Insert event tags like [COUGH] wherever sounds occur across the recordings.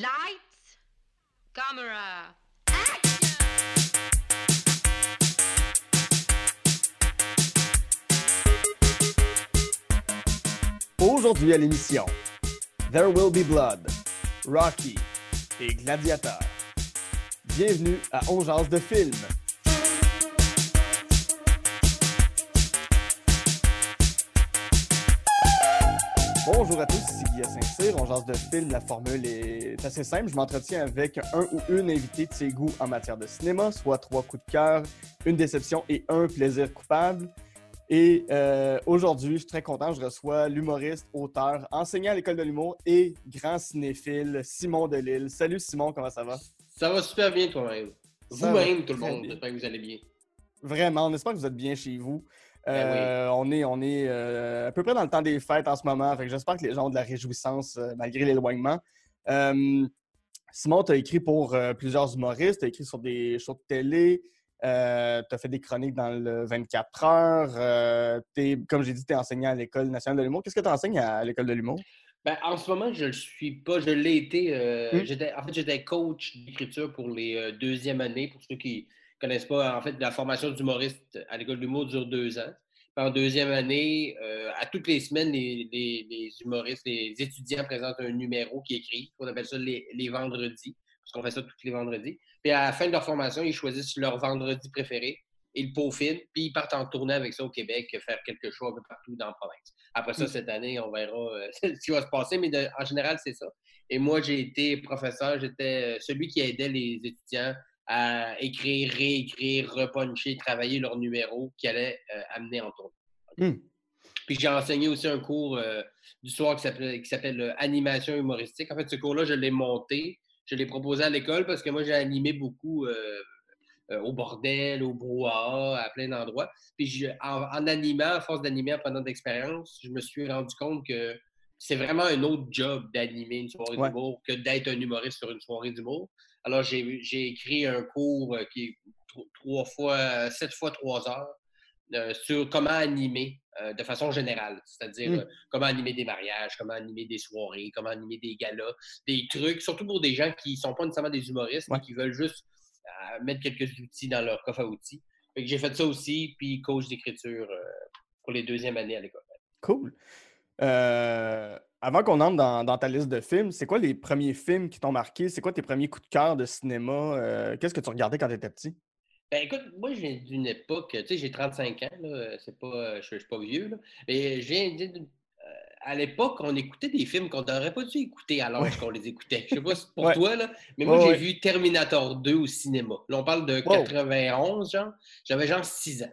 Lights, camera, Aujourd'hui à l'émission, There Will Be Blood, Rocky et Gladiator. Bienvenue à On Jase de film. Bonjour à tous, ici Guy Saint-Cyr. On jase de film. La formule est assez simple. Je m'entretiens avec un ou une invitée de ses goûts en matière de cinéma, soit trois coups de cœur, une déception et un plaisir coupable. Et euh, aujourd'hui, je suis très content, je reçois l'humoriste, auteur, enseignant à l'école de l'humour et grand cinéphile Simon Delille. Salut Simon, comment ça va? Ça va super bien toi-même. Vous-même, tout le monde, j'espère que vous allez bien. Vraiment, on espère que vous êtes bien chez vous. Ben Euh, On est, on est euh, à peu près dans le temps des fêtes en ce moment, j'espère que les gens ont de la réjouissance euh, malgré l'éloignement. Simon, tu as écrit pour plusieurs humoristes, tu as écrit sur des shows de télé, tu as fait des chroniques dans le 24 heures, t'es- comme j'ai dit, tu es enseignant à l'École nationale de l'humour. Qu'est-ce que tu enseignes à l'École de l'humour? Ben, en ce moment, je ne le suis pas. Je l'ai été. euh, Mm. j'étais- En fait, j'étais coach d'écriture pour les euh, deuxièmes années. Pour ceux qui connaissent pas, en fait, la formation d'humoriste à l'école de l'humour dure deux ans. Puis en deuxième année, euh, à toutes les semaines, les, les- les humoristes, les étudiants présentent un numéro qui écrit. On appelle ça les, les vendredis, parce qu'on fait ça tous les vendredis. Puis à la fin de leur formation, ils choisissent leur vendredi préféré. Ils le peaufinent, puis ils partent en tournée avec ça au Québec, faire quelque chose un peu partout dans la province. Après ça, Mm. cette année, on verra euh, [LAUGHS] ce qui va se passer, mais de- en général, c'est ça. Et moi, j'ai été professeur, j'étais euh, celui qui aidait les étudiants à écrire, réécrire, repuncher, travailler leur numéro qui allait euh, amener en tournée. Hmm. Puis j'ai enseigné aussi un cours euh, du soir qui s'appelle, euh, Animation humoristique. En fait, ce cours-là, je l'ai monté, je l'ai proposé à l'école parce que moi, j'ai animé beaucoup euh, au bordel, au brouhaha, à plein d'endroits. Puis je- en, en animant, à force d'animer, en prenant d'expérience, je me suis rendu compte que c'est vraiment un autre job d'animer une soirée Ouais. d'humour que d'être un humoriste sur une soirée d'humour. Alors, j'ai écrit un cours euh, qui est tro- trois fois, sept fois trois heures euh, sur comment animer euh, de façon générale, c'est-à-dire Mm. euh, comment animer des mariages, comment animer des soirées, comment animer des galas, des trucs, surtout pour des gens qui ne sont pas nécessairement des humoristes, Ouais. mais qui veulent juste euh, mettre quelques outils dans leur coffre à outils. J'ai fait ça aussi, puis coach d'écriture euh, pour les deuxièmes années à l'école. Cool. Euh, avant qu'on entre dans, dans ta liste de films, c'est quoi les premiers films qui t'ont marqué? C'est quoi tes premiers coups de cœur de cinéma? Euh, Qu'est-ce que tu regardais quand tu étais petit? Ben écoute, moi je viens d'une époque, tu sais, j'ai 35 ans, là, c'est pas, euh, je, je suis pas vieux, là, mais je viens d'une- à l'époque, on écoutait des films qu'on n'aurait pas dû écouter à l'âge Ouais. qu'on les écoutait? Je sais pas si c'est pour Ouais. toi, là, mais moi Ouais, j'ai vu Terminator 2 au cinéma. Là, on parle de Wow. 91, genre. J'avais genre 6 ans.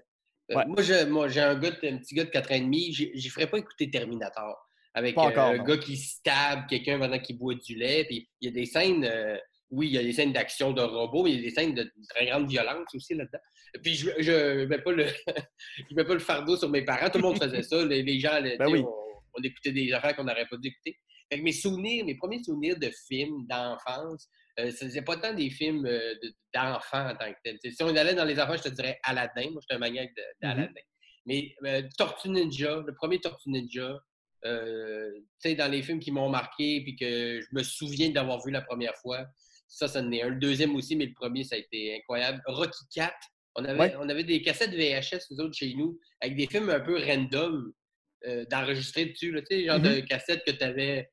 Euh, Ouais. Moi, je- moi, j'ai un, gars un petit gars de 4 ans et demi, j'y j'y ferais pas écouter Terminator. Avec euh, un non. gars qui stab quelqu'un pendant qu'il boit du lait. Puis il y a des scènes, euh, oui, il y a des scènes d'action de robots, mais il y a des scènes de, très grande violence aussi là-dedans. Puis je je mets pas le [LAUGHS] je mets pas le fardeau sur mes parents. Tout le monde faisait ça. Les, les gens, sais, oui. on, on écoutait des affaires qu'on n'aurait pas dû écouter. Fait que mes souvenirs, mes premiers souvenirs de films d'enfance, euh, c'est pas tant des films euh, de- d'enfants en tant que tel. Si on allait dans les enfants, je te dirais Aladdin. Moi, j'étais un maniaque de- d'Aladdin. Mais euh, Tortue Ninja, le premier Tortue Ninja, euh, tu sais, dans les films qui m'ont marqué puis que je me souviens d'avoir vu la première fois, ça, ça en est un. Le deuxième aussi, mais le premier, ça a été incroyable. Rocky 4, on avait, Ouais. on avait des cassettes VHS, nous autres, chez nous, avec des films un peu random d'enregistrer dessus, là, tu sais, genre de cassettes que tu avais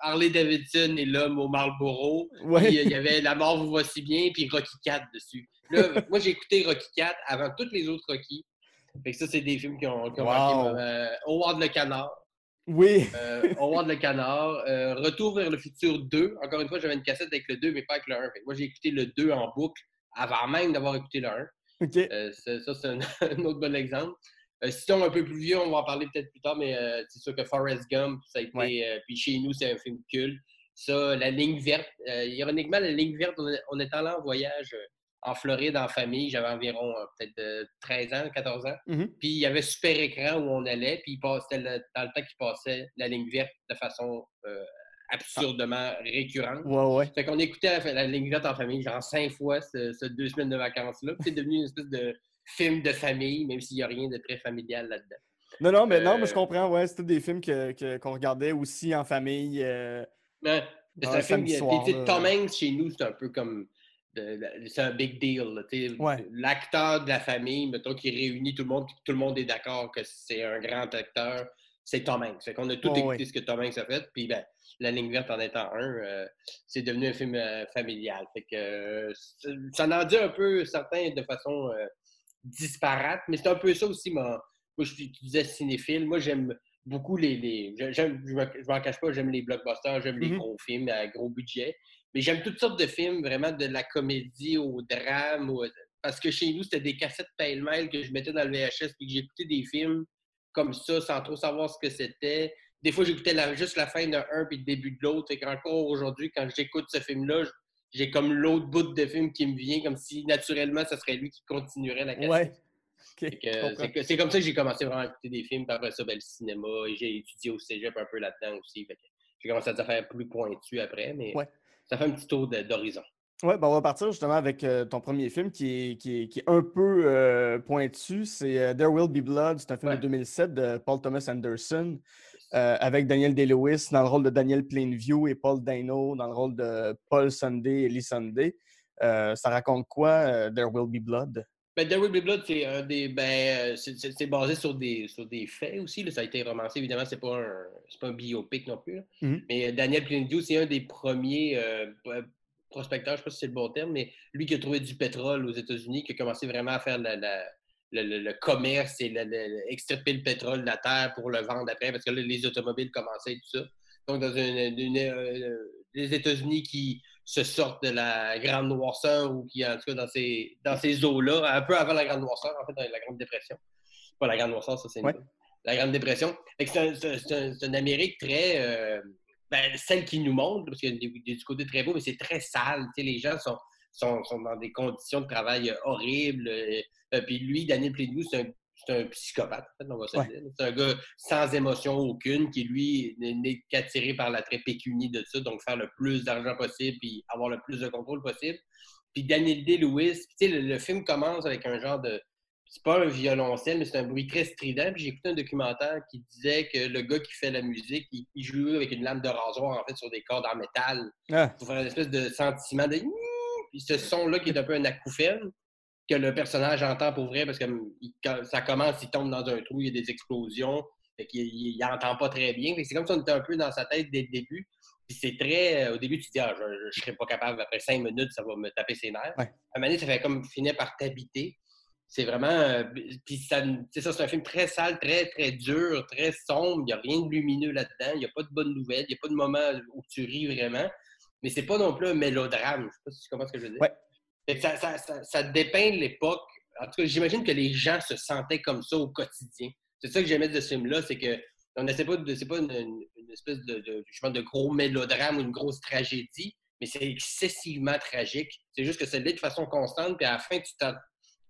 Harley Davidson et l'homme au Marlboro. Ouais. Puis, euh, il y avait La mort vous voici bien, puis Rocky 4 dessus. Là, [LAUGHS] moi, j'ai écouté Rocky 4 avant tous les autres Rocky. Fait que ça, c'est des films qui ont, qui ont Wow. marqué ma- euh, Howard le Canard. Oui. Euh, Howard le Canard. euh, Retour vers le futur 2. Encore une fois, j'avais une cassette avec le 2, mais pas avec le 1. Fait que moi, j'ai écouté le 2 en boucle avant même d'avoir écouté le 1. OK. Euh, ça, ça, c'est un, [LAUGHS] un autre bon exemple. Euh, sinon, un peu plus vieux, on va en parler peut-être plus tard, mais euh, c'est sûr que Forrest Gump, ça a été. Ouais. euh, puis chez nous, c'est un film culte. Ça, La ligne verte. ironiquement, La ligne verte, on, est- on est allé en voyage en Floride en famille. J'avais environ peut-être euh, 13 ans, 14 ans. Mhm. Puis il y avait super écran où on allait, puis c'était dans le temps qu'il passait la ligne verte de façon absurdement récurrente. Ouais, ouais. Fait qu'on écoutait la, la ligne verte en famille, genre cinq fois ce, ce deux semaines de vacances-là. Puis C'est devenu une espèce de film de famille, même s'il n'y a rien de très familial là-dedans. Non, non, mais, non, mais je Euh, comprends. Ouais, c'était des films que- que- qu'on regardait aussi en famille. euh, Ouais. C'est Un un film. soir, là. Tom Hanks, chez nous, c'est un peu comme. C'est un big deal. Ouais. L'acteur de la famille, mettons, qui réunit tout le monde, tout le monde est d'accord que c'est un grand acteur, c'est Tom Hanks. Fait qu'on a tout écouté ouais. ce que Tom Hanks a fait. Puis, ben, La ligne verte en étant un, euh, c'est devenu un film euh, familial. Fait que euh, ça en dit un peu certains de façon euh, disparate, mais c'est un peu ça aussi. Moi, moi je, tu disais cinéphile. Moi, j'aime beaucoup les. les j'aime, je ne m'en cache pas, j'aime les blockbusters, j'aime les Mhm. gros films à gros budget. Mais j'aime toutes sortes de films, vraiment de la comédie au drame. au- Parce que chez nous, c'était des cassettes pêle-mêle que je mettais dans le VHS puis que j'écoutais des films comme ça sans trop savoir ce que c'était. Des fois, j'écoutais la- juste la fin d'un puis le début de l'autre. Fait qu'encore aujourd'hui, quand j'écoute ce film-là, j'ai comme l'autre bout de film qui me vient, comme si naturellement, ce serait lui qui continuerait la cassette. Ouais. C'est comme ça que j'ai commencé vraiment à écouter des films, puis après ça, ben, le cinéma, et j'ai étudié au cégep un peu là-dedans aussi. J'ai commencé à faire plus pointu après, mais Ouais. ça fait un petit tour d'horizon. Ouais, ben on va partir justement avec euh, ton premier film qui est, qui est, qui est un peu euh, pointu. C'est euh, There Will Be Blood. C'est un film Ouais. de 2007 de Paul Thomas Anderson euh, avec Daniel Day-Lewis dans le rôle de Daniel Plainview et Paul Dano dans le rôle de Paul Sunday et Lee Sunday. Euh, ça raconte quoi, euh, There Will Be Blood? Ben, There Will Be Blood, c'est un des. Ben, c'est- basé sur des, sur des faits aussi. là. Ça a été romancé, évidemment, c'est pas un pas un biopic non plus. Mhm. Mais Daniel Plainview, c'est un des premiers pro- prospecteurs, je sais pas si c'est le bon terme, mais lui qui a trouvé du pétrole aux États-Unis, qui a commencé vraiment à faire la- la- le, le- le commerce et le, extirper le pétrole de la terre pour le vendre après, parce que là, les automobiles commençaient et tout ça. Donc, dans une, une- euh, les États-Unis qui se sortent de la grande noirceur ou qui, en tout cas, dans ces, dans ces eaux-là, un peu avant la grande noirceur, en fait, dans la Grande Dépression. Pas la grande noirceur, ça, c'est une- Ouais. la Grande Dépression. C'est un- une Amérique très. euh, ben, celle qui nous montre, parce qu'il y a du côté très beau, mais c'est très sale. Les gens sont, sont, sont dans des conditions de travail euh, horribles. euh, euh, puis lui, Daniel Plainview, c'est un, c'est un psychopathe, en fait, on va se Ouais. dire. C'est un gars sans émotion aucune, qui lui n'est- qu'attiré par l'attrait pécunie de ça, donc faire le plus d'argent possible, puis avoir le plus de contrôle possible. Puis Daniel Day-Lewis, tu sais, le, le film commence avec un genre de. C'est pas un violoncelle, mais c'est un bruit très strident. Puis j'ai écouté un documentaire qui disait que le gars qui fait la musique, il, il jouait avec une lame de rasoir, en fait, sur des cordes en métal Ah, pour faire une espèce de sentiment de puis ce son-là qui est un peu un acouphène que le personnage entend pour vrai parce que hum, il- quand ça commence, il tombe dans un trou, il y a des explosions, fait qu'il il, il entend pas très bien. C'est comme si on était un peu dans sa tête dès le début. Puis c'est très. euh, Au début, tu te dis, ah, je, je serais pas capable, après cinq minutes, ça va me taper ses nerfs. Ouais. À un moment donné, ça fait comme finir par t'habiter. C'est vraiment. euh, puis ça, c'est ça, c'est un film très sale, très, très dur, très sombre. Il n'y a rien de lumineux là-dedans. Il n'y a pas de bonnes nouvelles. Il n'y a pas de moment où tu ris vraiment. Mais c'est pas non plus un mélodrame. Je sais pas si tu comprends ce que je veux dire. Ouais. Ça, ça, ça, ça dépeint l'époque. En tout cas, j'imagine que les gens se sentaient comme ça au quotidien. C'est ça que j'aimais de ce film-là, c'est que on essaie pas de, c'est pas une, espèce de, de, justement, de gros mélodrame ou une grosse tragédie, mais c'est excessivement tragique. C'est juste que c'est de façon constante, puis à la fin, tu,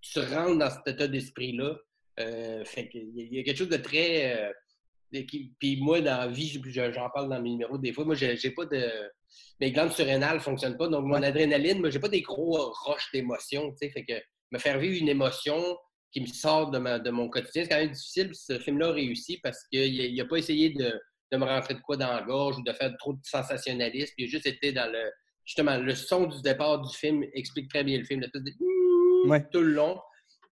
tu rentres dans cet état d'esprit-là. Euh, fait il y a quelque chose de très. euh, qui- puis moi, dans la vie, je- j'en parle dans mes numéros des fois, moi, j'ai pas de. Mes glandes surrénales ne fonctionnent pas, donc mon Ouais. adrénaline, moi, j'ai pas des gros roches sais. Fait que me faire vivre une émotion qui me sort de, ma- de mon quotidien, c'est quand même difficile. Ce film-là a réussi parce qu'il n'a pas essayé de, de me rentrer de quoi dans la gorge ou de faire trop de sensationnalisme. Il a juste été dans le. Justement, le son du départ du film explique très bien le film, l'espèce de Ouais. tout le long.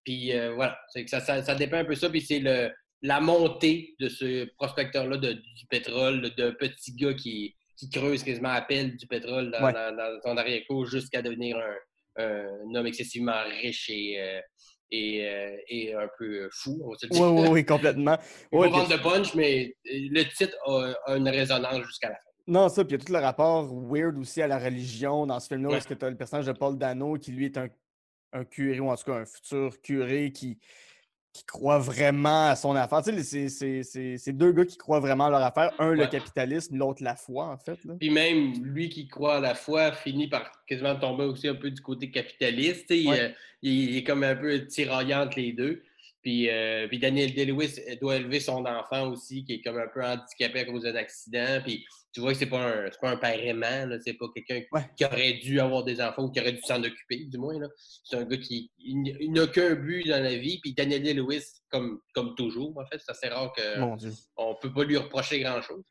Puis euh, voilà, c'est que ça, ça, ça dépend un peu ça. Puis c'est le, la montée de ce prospecteur-là de- du pétrole, d'un petit gars qui, qui creuse quasiment à peine du pétrole dans, Ouais. dans- dans son arrière-cour jusqu'à devenir un, un homme excessivement riche et, euh, et, euh, et un peu fou, on va se le oui, oui, oui, complètement. Ouais, pas vendre puis- de punch, mais le titre a, a une résonance jusqu'à la fin. Non, ça, puis il y a tout le rapport weird aussi à la religion dans ce film-là, Ouais. parce que tu as le personnage de Paul Dano qui, lui, est un, un curé, ou en tout cas un futur curé qui, qui croit vraiment à son affaire. Tu sais, c'est- deux gars qui croient vraiment à leur affaire. Un, le capitalisme, l'autre, la foi, en fait. Là. Puis même lui qui croit à la foi finit par quasiment tomber aussi un peu du côté capitaliste. Ouais. euh, Il, il est comme un peu tiraillant entre les deux. Puis, euh, puis Daniel Day-Lewis doit élever son enfant aussi, qui est comme un peu handicapé à cause d'un accident. Puis tu vois que c'est pas un, pas un père aimant, c'est pas quelqu'un qui aurait dû avoir des enfants ou qui aurait dû s'en occuper, du moins. C'est un gars qui n'a qu'un but dans la vie. Puis Daniel Day-Lewis, comme, comme toujours, en fait, c'est assez rare qu'on ne peut pas lui reprocher grand-chose.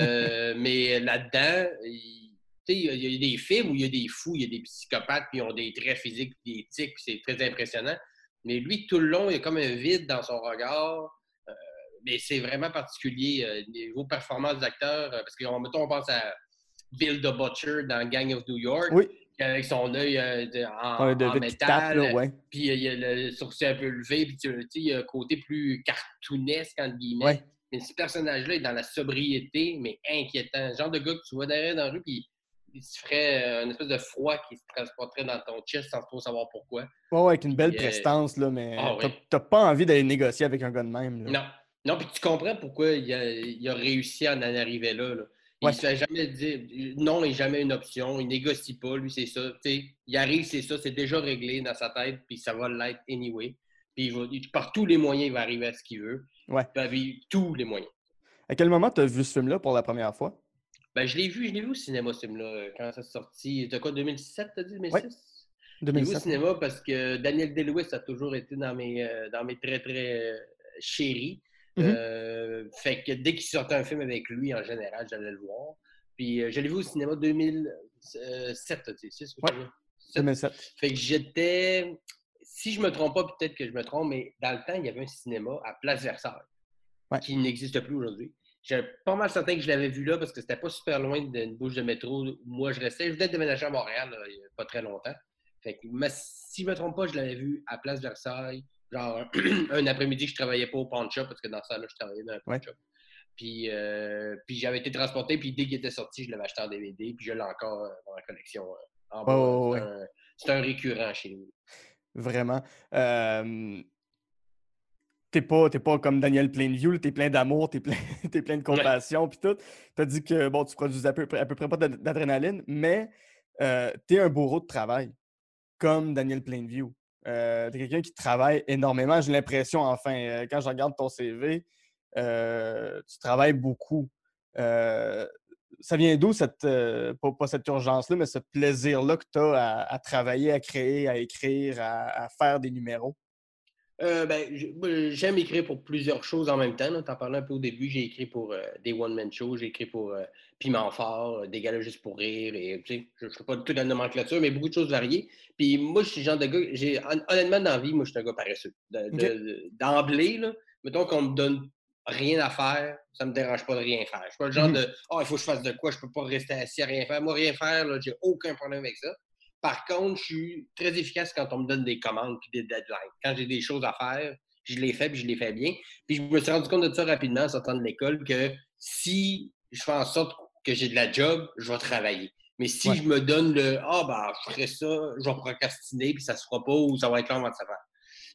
Euh, [LAUGHS] mais là-dedans, il, il y a des films où il y a des fous, il y a des psychopathes, puis ils ont des traits physiques, des tics, c'est très impressionnant. Mais lui, tout le long, il y a comme un vide dans son regard. Euh, mais c'est vraiment particulier euh, niveau performance d'acteur. Euh, parce que, mettons, on pense à Bill the Butcher dans Gang of New York. Avec son œil en, métal. Puis il y a le sourcil un peu levé. Puis tu il y a un côté plus cartoonesque, entre guillemets. Mais ce personnage-là est dans la sobriété, mais inquiétant. Le genre de gars que tu vois derrière dans la rue, puis il se ferait euh, une espèce de froid qui se transporterait dans ton chest sans trop savoir pourquoi. Ouais, avec une belle euh, prestance, là, mais ah t'as pas envie d'aller négocier avec un gars de même. Non. Non, puis tu comprends pourquoi il a, réussi à en arriver là. Il ne se fait jamais dire non n'est jamais une option, il négocie pas, lui, c'est ça. il arrive, c'est ça, c'est déjà réglé dans sa tête, puis ça va l'être anyway. Puis par tous les moyens, il va arriver à ce qu'il veut. Ouais. Puis, tous les moyens. À quel moment tu as vu ce film-là pour la première fois? Ben, je l'ai vu, je l'ai vu au cinéma, ce film-là, quand ça sorti. T'as quoi, 2007, t'as dit, 2006? Oui. 2007. Je l'ai vu au cinéma parce que Daniel Day-Lewis a toujours été dans mes, euh, dans mes très, très euh, chéris. Mm-hmm. Euh, fait que dès qu'il sortait un film avec lui, en général, j'allais le voir. Puis je l'ai vu au cinéma 2007, t'as dit, 6 ouais. 2007. Fait que j'étais, si je me trompe pas, peut-être que je me trompe, mais dans le temps, il y avait un cinéma à Place Versailles qui n'existe plus aujourd'hui. J'ai pas mal certain que je l'avais vu là parce que c'était pas super loin d'une bouche de métro où moi je restais. Je venais de déménager à Montréal il n'y a pas très longtemps. Fait que, mais si je me trompe pas, je l'avais vu à Place Versailles. Genre [CLEARS THROAT] un après-midi, je travaillais pas au pawn shop parce que dans ça, là, je travaillais dans un pawn shop. Puis, euh, puis j'avais été transporté, puis dès qu'il était sorti, je l'avais acheté en DVD, puis je l'ai encore euh, dans la collection euh, en bas. c'est, un, récurrent chez nous. Vraiment t'es pas, pas comme Daniel Plainview, t'es plein d'amour, t'es plein, [LAUGHS] es plein de compassion, puis tout. T'as dit que bon, tu produis à peu, à peu près pas d'adrénaline, mais euh, t'es un bourreau de travail, comme Daniel Plainview. Euh, t'es quelqu'un qui travaille énormément. J'ai l'impression, enfin, euh, quand je regarde ton CV, euh, tu travailles beaucoup. ça vient d'où cette, pas, cette urgence-là, mais ce plaisir-là que tu as à, travailler, à créer, à écrire, à faire des numéros? Euh, ben, j'aime écrire pour plusieurs choses en même temps. Tu en parlais un peu au début. J'ai écrit pour euh, des one-man shows, j'ai écrit pour euh, Piment Fort, des galas juste pour rire. Et, je ne ferai pas toute la nomenclature, mais beaucoup de choses variées. Puis moi, je suis le genre de gars, j'ai, honnêtement, dans la vie, moi, je suis un gars paresseux. D'emblée, mettons qu'on me donne rien à faire, ça ne me dérange pas de rien faire. Je ne suis pas le genre mm-hmm. de « oh, il faut que je fasse de quoi, je ne peux pas rester assis à rien faire ». Moi, rien faire, j'ai aucun problème avec ça. Par contre, je suis très efficace quand on me donne des commandes et des deadlines. Quand j'ai des choses à faire, je les fais et je les fais bien. Puis je me suis rendu compte de ça rapidement en sortant de l'école que si je fais en sorte que j'ai de la job, je vais travailler. Mais si je me donne le Ah, ben, je ferai ça, je vais procrastiner, puis ça ne se fera pas ou ça va être long avant de se faire.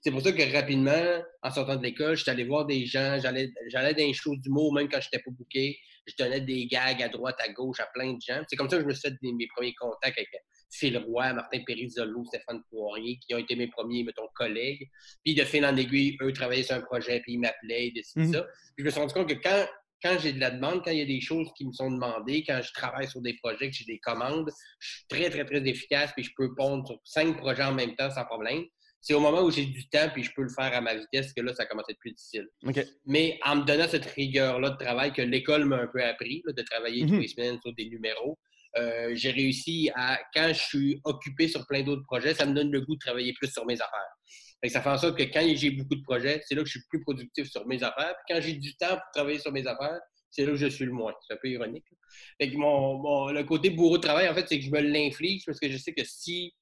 C'est pour ça que rapidement, en sortant de l'école, je suis allé voir des gens, j'allais dans les shows d'humour, même quand je n'étais pas booké. Je donnais des gags à droite, à gauche, à plein de gens. C'est comme ça que je me suis fait mes premiers contacts avec Phil Roy, Martin Périzolo, Stéphane Poirier, qui ont été mes premiers, mettons, collègues. Puis de fil en aiguille, eux travaillaient sur un projet, puis ils m'appelaient, ils décidaient ça. Puis je me suis rendu compte que quand, quand j'ai de la demande, quand il y a des choses qui me sont demandées, quand je travaille sur des projets, que j'ai des commandes, je suis très, très, très efficace, puis je peux pondre sur cinq projets en même temps sans problème. C'est au moment où j'ai du temps puis je peux le faire à ma vitesse que là, ça commence à être plus difficile. Mais en me donnant cette rigueur-là de travail que l'école m'a un peu appris, de travailler tous mhm. les semaines sur des numéros, euh, j'ai réussi à, quand je suis occupé sur plein d'autres projets, ça me donne le goût de travailler plus sur mes affaires. ça fait en sorte que quand j'ai beaucoup de projets, c'est là que je suis plus productif sur mes affaires. Puis quand j'ai du temps pour travailler sur mes affaires, c'est là que je suis le moins. C'est un peu ironique. mon, le côté bourreau de travail, en fait, c'est que je me l'inflige parce que je sais que si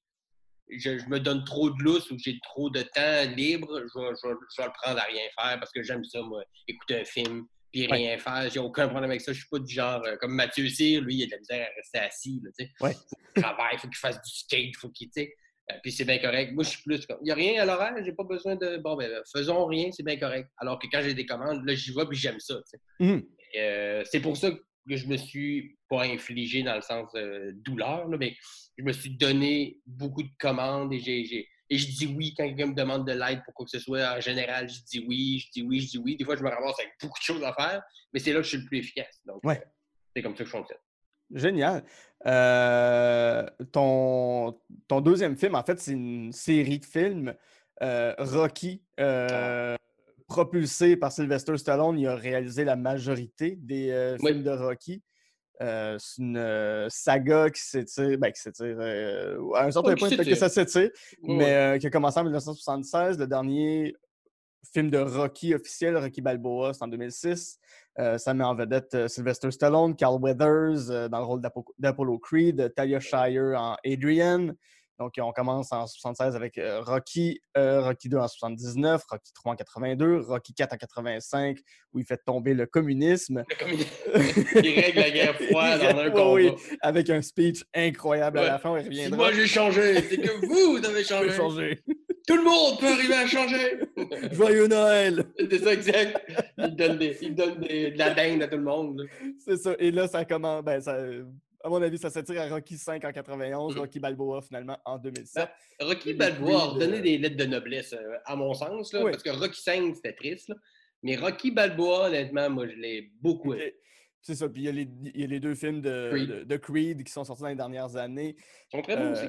je, me donne trop de lousse ou j'ai trop de temps libre, je vais, je vais, le prendre à rien faire parce que j'aime ça, moi, écouter un film, puis rien faire. J'ai aucun problème avec ça. Je suis pas du genre euh, comme Mathieu Cyr, lui, il a de la misère à rester assis. Là, sais. ouais. Faut qu'il travaille, il faut qu'il fasse du skate, il faut qu'il. Euh, puis c'est bien correct. Moi, je suis plus comme. Il n'y a rien à l'horaire, j'ai pas besoin de. Bon, ben, faisons rien, c'est bien correct. Alors que quand j'ai des commandes, là, j'y vais puis j'aime ça. Mmh. Euh, c'est pour ça que je me suis pas infligé dans le sens douleur, là, mais je me suis donné beaucoup de commandes et j'ai. Et je dis oui quand quelqu'un me demande de l'aide pour quoi que ce soit. En général, je dis oui, je dis oui, je dis oui. Des fois, je me ramasse avec beaucoup de choses à faire, mais c'est là que je suis le plus efficace. Donc, Ouais. euh, c'est comme ça que je fonctionne. Génial. Euh, ton, ton deuxième film, en fait, c'est une série de films. euh, Rocky, euh, propulsé par Sylvester Stallone, il a réalisé la majorité des euh, Oui. films de Rocky. Euh, c'est une euh, saga qui s'étire, ben, qui s'étire, à un certain point, peut-être que ça s'étire, mais qui a commencé en 1976. Le dernier film de Rocky officiel, Rocky Balboa, c'est en 2006. Euh, ça met en vedette Sylvester Stallone, Carl Weathers dans le rôle d'Apo- d'Apollo Creed, Talia Shire en Adrian. Donc, on commence en 76 avec euh, Rocky, euh, Rocky 2 en 79, Rocky 3 en 82, Rocky 4 en 85, où il fait tomber le communisme. Comme il, [LAUGHS] il règle la guerre froide en un [LAUGHS] combat. oui, avec un speech incroyable à la fin, il Si reviendra. moi j'ai changé, c'est que vous, vous avez [LAUGHS] changé. Tout le monde peut arriver à changer. Joyeux Noël! c'est ça, exact. Il donne, des, il donne des- de la dinde à tout le monde. C'est ça. Et là, ça commence. Ben, ça, à mon avis, ça s'attire à Rocky 5 en Mm. 91, Rocky Balboa finalement en 2007. Rocky Des Balboa a redonné euh, des lettres de noblesse, euh, à mon sens, là, Oui. parce que Rocky 5, c'était triste. là. Mais Rocky Balboa, honnêtement, moi, je l'ai beaucoup aimé. C'est ça. Puis il y, a les, il y a les deux films de Creed. de, de Creed qui sont sortis dans les dernières années. Ils sont très bons aussi.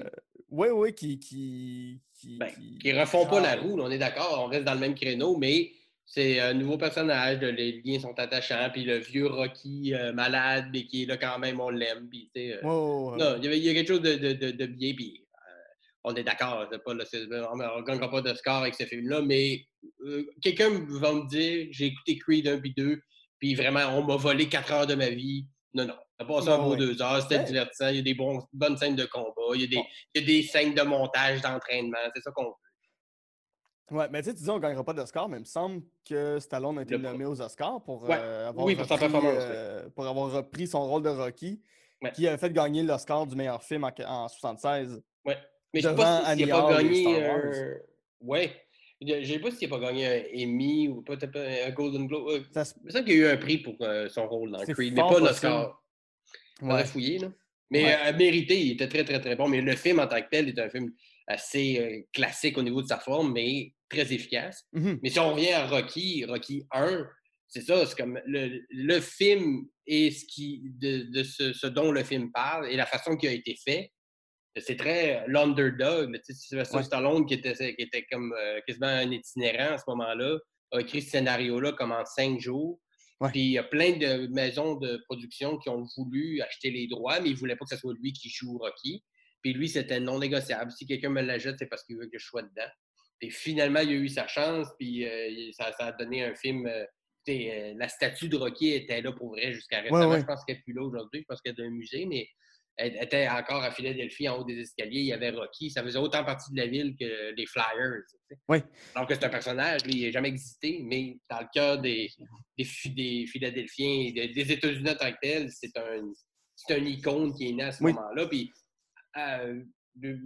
Oui, oui, qui. qui, qui, Ben, qui- qui refont pas la roue, là, on est d'accord, on reste dans le même créneau, mais c'est un nouveau personnage, les liens sont attachants, puis le vieux Rocky euh, malade, mais qui est là quand même, on l'aime, puis tu sais, euh, non, il y, a quelque chose de, de, de, de bien, puis euh, on est d'accord, on ne gagnera pas de score avec ce film-là, mais euh, quelqu'un va me dire, j'ai écouté Creed 1 puis 2, puis vraiment, on m'a volé 4 heures de ma vie. Non, non, ça passe un Ouais, beau. 2 heures, c'était Ouais. divertissant, il y a des bons, bonnes scènes de combat, il y a des, Bon. il y a des scènes de montage, d'entraînement, c'est ça qu'on Ouais, mais tu sais, tu dis on ne gagnera pas d'Oscar, mais il me semble que Stallone a été Le nommé aux Oscars pour, Ouais. euh, avoir, Oui, repris, euh, pour avoir repris son rôle de Rocky, Ouais. qui a fait gagner l'Oscar du meilleur film en, en 76. Ouais. Mais je sais Devant pas s'il n'a pas gagné. Un- Ouais. Je ne sais pas s'il n'a pas gagné un Emmy ou peut-être pas un Golden Globe. Euh, Ça se- Il me semble qu'il y a eu un prix pour euh, son rôle dans Creed, mais pas l'Oscar. On aurait fouillé, là. Mais Ouais. euh, mérité, il était très, très, très bon. Mais le film en tant que tel est un film assez euh, classique au niveau de sa forme, mais très efficace. Mhm. Mais si on revient à Rocky, Rocky 1, c'est ça, c'est comme le, le film et ce, qui, de, de ce, ce dont le film parle et la façon qu'il a été fait, c'est très l'underdog. Sylvester Ouais. Stallone, qui était, qui était comme euh, quasiment un itinérant à ce moment-là, a écrit ce scénario-là comme en cinq jours. Ouais. Puis il y a plein de maisons de production qui ont voulu acheter les droits, mais ils ne voulaient pas que ce soit lui qui joue Rocky. Puis lui, c'était non négociable. Si quelqu'un me l'achète, c'est parce qu'il veut que je sois dedans. Puis finalement, il a eu sa chance, puis euh, ça, ça a donné un film. euh, euh, la statue de Rocky était là pour vrai jusqu'à récemment. ouais. Je pense qu'elle n'est plus là aujourd'hui. Je pense qu'elle est dans un musée, mais elle était encore à Philadelphie, en haut des escaliers. Il y avait Rocky. Ça faisait autant partie de la ville que les Flyers. tu sais. Oui. Alors que c'est un personnage, lui, il n'a jamais existé, mais dans le cœur des, des, Phi- des Philadelphiens, des, États-Unis en tant que tel, c'est un, c'est un icône qui est né à ce Oui. moment-là. Puis, euh,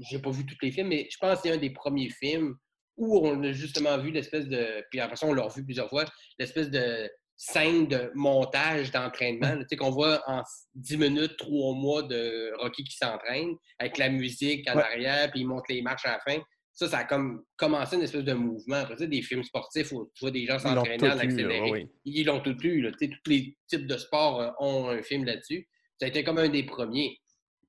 j'ai pas vu tous les films, mais je pense que c'est un des premiers films où on a justement vu l'espèce de. Puis après ça, on l'a revu plusieurs fois, l'espèce de scène de montage d'entraînement, tu sais, qu'on voit en 10 minutes, 3 mois de Rocky qui s'entraîne, avec la musique en Ouais. arrière, puis il monte les marches à la fin. Ça, ça a comme commencé une espèce de mouvement. Après ça, des films sportifs où tu vois des gens s'entraîner en eu, accéléré. oui. Ils l'ont tout eu. Là. Tu sais, Tous les types de sports euh, ont un film là-dessus. Ça a été comme un des premiers.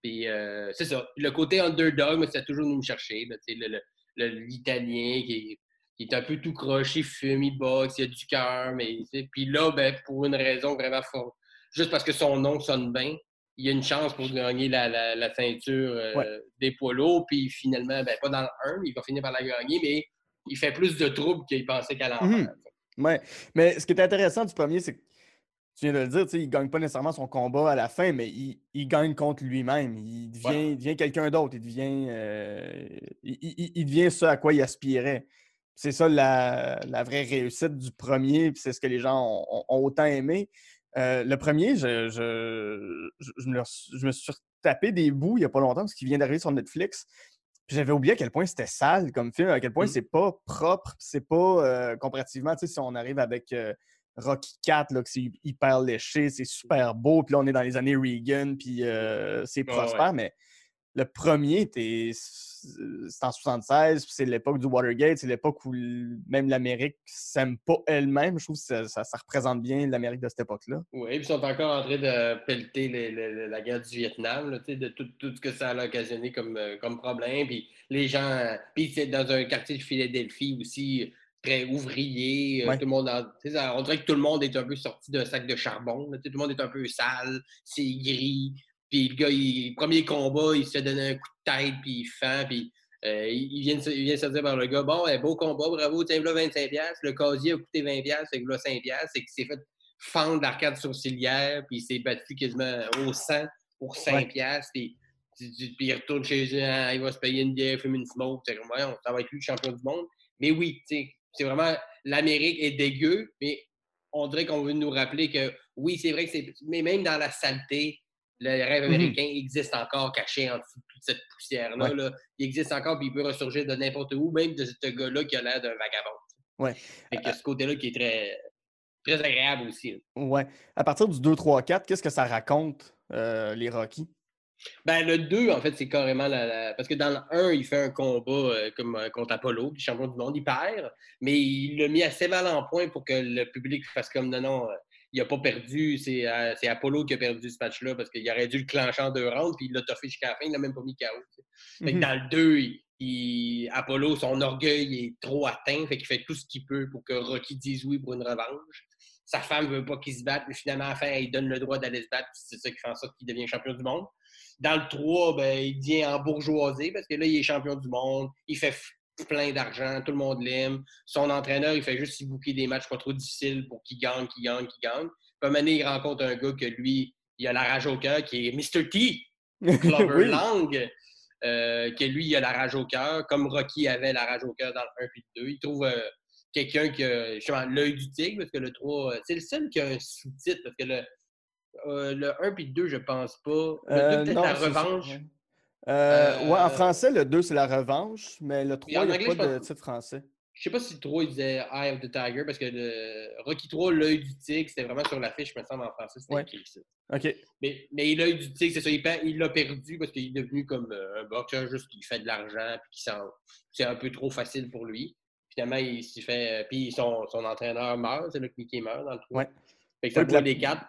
Puis euh, c'est ça. Le côté underdog, mais ça a toujours me chercher. là, tu sais, le- le- le- L'Italien qui, est- un peu tout croché, fume, il boxe, il a du cœur. Mais, puis là, ben, pour une raison vraiment forte, juste parce que son nom sonne bien, il y a une chance pour gagner la, la- la ceinture euh, Ouais. des poids lourds. Puis finalement, ben, pas dans le 1, mais il va finir par la gagner, mais il fait plus de troubles qu'il pensait Mhm. faire. Ouais. Mais ce qui est intéressant du premier, c'est que tu viens de le dire, tu sais, il ne gagne pas nécessairement son combat à la fin, mais il, il gagne contre lui-même. Il devient, Ouais. devient quelqu'un d'autre. Il devient, euh, il, il- il devient ce à quoi il aspirait. C'est ça la, la vraie réussite du premier, puis c'est ce que les gens ont, ont- ont autant aimé. Euh, le premier, je, je, je- me, je me suis tapé des bouts il n'y a pas longtemps, parce qu'il vient d'arriver sur Netflix. J'avais oublié à quel point c'était sale comme film, à quel point Mm. c'est pas propre, c'est pas euh, comparativement, tu sais, si on arrive avec euh, Rocky 4, là, que c'est hyper léché, c'est super beau, puis là on est dans les années Reagan, puis euh, c'est Ouais, prospère, mais le premier, c'est en 76, puis c'est l'époque du Watergate, c'est l'époque où même l'Amérique s'aime pas elle-même. Je trouve que ça, ça- ça représente bien l'Amérique de cette époque-là. Oui, puis ils sont encore en train de pelleter le- le- le- la guerre du Vietnam, là, tu sais, de tout, tout ce que ça a occasionné comme, euh, comme problème. Puis les gens. Puis c'est dans un quartier de Philadelphie aussi, très ouvrier. euh, Ouais. Tout le monde. ça- on dirait que tout le monde est un peu sorti d'un sac de charbon. tout le monde est un peu sale, c'est gris. Puis le gars, il, premier combat, il se fait donner un coup de tête, puis il fend, puis. euh, il, vient il vient par le gars, bon, eh, beau combat, bravo, tiens, là 25$. Le casier a coûté 20$, fait que là 5$. C'est qu'il s'est fait fendre l'arcade sourcilière, puis il s'est battu quasiment au sang pour 5 piastres. Puis, puis- puis il retourne chez eux, hein, il va se payer une bière, fumer une smoke. C'est voyons, ça va être lui le champion du monde. Mais oui, tu sais, c'est vraiment, l'Amérique est dégueu, mais on dirait qu'on veut nous rappeler que oui, c'est vrai que c'est. Mais même dans la saleté, le rêve Mhm. américain existe encore caché en dessous de toute cette poussière-là. Ouais. là. Il existe encore, puis il peut ressurgir de n'importe où, même de ce gars-là qui a l'air d'un vagabond. Ouais. Fait que ce côté-là qui est très, très agréable aussi. là. Ouais. À partir du 2, 3, 4, qu'est-ce que ça raconte, euh, les Rocky? Ben, le 2, en fait, c'est carrément la, la- Parce que dans le 1, il fait un combat euh, comme euh, contre Apollo, le champion du monde, il perd, mais il l'a mis assez mal en point pour que le public fasse comme non, non, euh, il n'a pas perdu, c'est c'est Apollo qui a perdu ce match-là parce qu'il aurait dû le clencher en deux rounds, puis il l'a toffé jusqu'à la fin, il n'a même pas mis KO. Fait que Mhm. dans le 2, il- il- Apollo, son orgueil est trop atteint, fait qu'il fait tout ce qu'il peut pour que Rocky dise oui pour une revanche. Sa femme veut pas qu'il se batte, mais finalement, à la fin, il donne le droit d'aller se battre, c'est ça qui fait en sorte qu'il devient champion du monde. Dans le 3, ben, il devient en bourgeoisie parce que là, il est champion du monde, il fait plein d'argent, tout le monde l'aime. Son entraîneur, il fait juste s'y booker des matchs pas trop difficiles pour qu'il gagne, qu'il gagne, qu'il gagne. Puis à un moment donné, il rencontre un gars que lui, il a la rage au cœur, qui est Mr. T, [LAUGHS] Clover Oui. Lang, euh, que lui, il a la rage au cœur, comme Rocky avait la rage au cœur dans le 1 puis le 2. Il trouve euh, quelqu'un qui a l'œil du tigre, parce que le 3, euh, c'est le seul qui a un sous-titre, parce que le, euh, le 1 puis le 2, je pense pas. Le 2, Euh, peut-être la revanche. ouais. Euh, ouais, en français, le 2, c'est la revanche, mais le 3, en il n'y a anglais, pas je de titre français. Je sais pas si le 3, il disait Eye of the Tiger, parce que le Rocky 3, l'œil du tigre, c'était vraiment sur l'affiche, me semble, en français, c'était Ouais. écrit ça. OK. Mais, mais l'œil du tigre, c'est ça, il l'a perdu parce qu'il est devenu comme un boxeur juste qui fait de l'argent puis qui s'en- c'est un peu trop facile pour lui. Finalement, il s'y fait. Puis son, son entraîneur meurt, c'est là que Mickey meurt dans le 3. Ouais. Fait que ça Ouais, la- des quatre.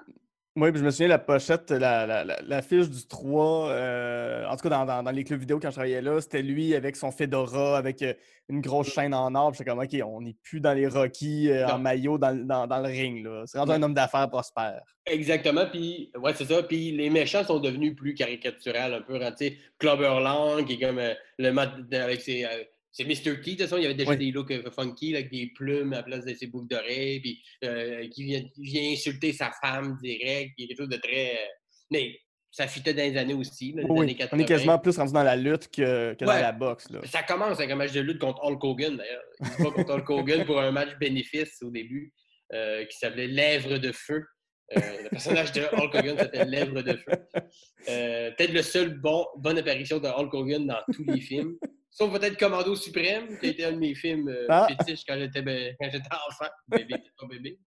Oui, puis je me souviens, la pochette, la, la, la- l'affiche du 3, euh, en tout cas dans, dans- dans les clubs vidéo quand je travaillais là, c'était lui avec son fedora, avec euh, une grosse chaîne en or. puis J'étais comme, OK, on n'est plus dans les Rocky euh, en maillot dans, le- dans- dans le ring. là. C'est rendu Ouais. un homme d'affaires prospère. Exactement. Puis, ouais, c'est ça. Puis les méchants sont devenus plus caricaturales un peu. Tu sais, Clubber Lang, qui est comme euh, le mode de- avec ses. C'est Mr. T, de toute façon, il y avait déjà Oui. des looks funky, là, avec des plumes à la place de ses boucles d'oreilles, puis euh, qui, vient, insulter sa femme direct, puis quelque chose de très. euh, mais ça fitait dans les années aussi, là, les Oui, années on 80. est quasiment plus rendu dans la lutte que, que dans la boxe. Là. Ça commence avec un match de lutte contre Hulk Hogan, d'ailleurs. Bat contre Hulk Hogan pour un match bénéfice au début euh, qui s'appelait Lèvres de feu. Euh, le personnage de Hulk Hogan s'appelle Lèvres de feu. Peut-être le seul bon, bonne apparition de Hulk Hogan dans tous les films. Sauf peut-être Commando Suprême, qui a été un de mes films euh, Ah. fétiches quand j'étais ben- [LAUGHS] quand j'étais enfant. Bébé, pas bébé.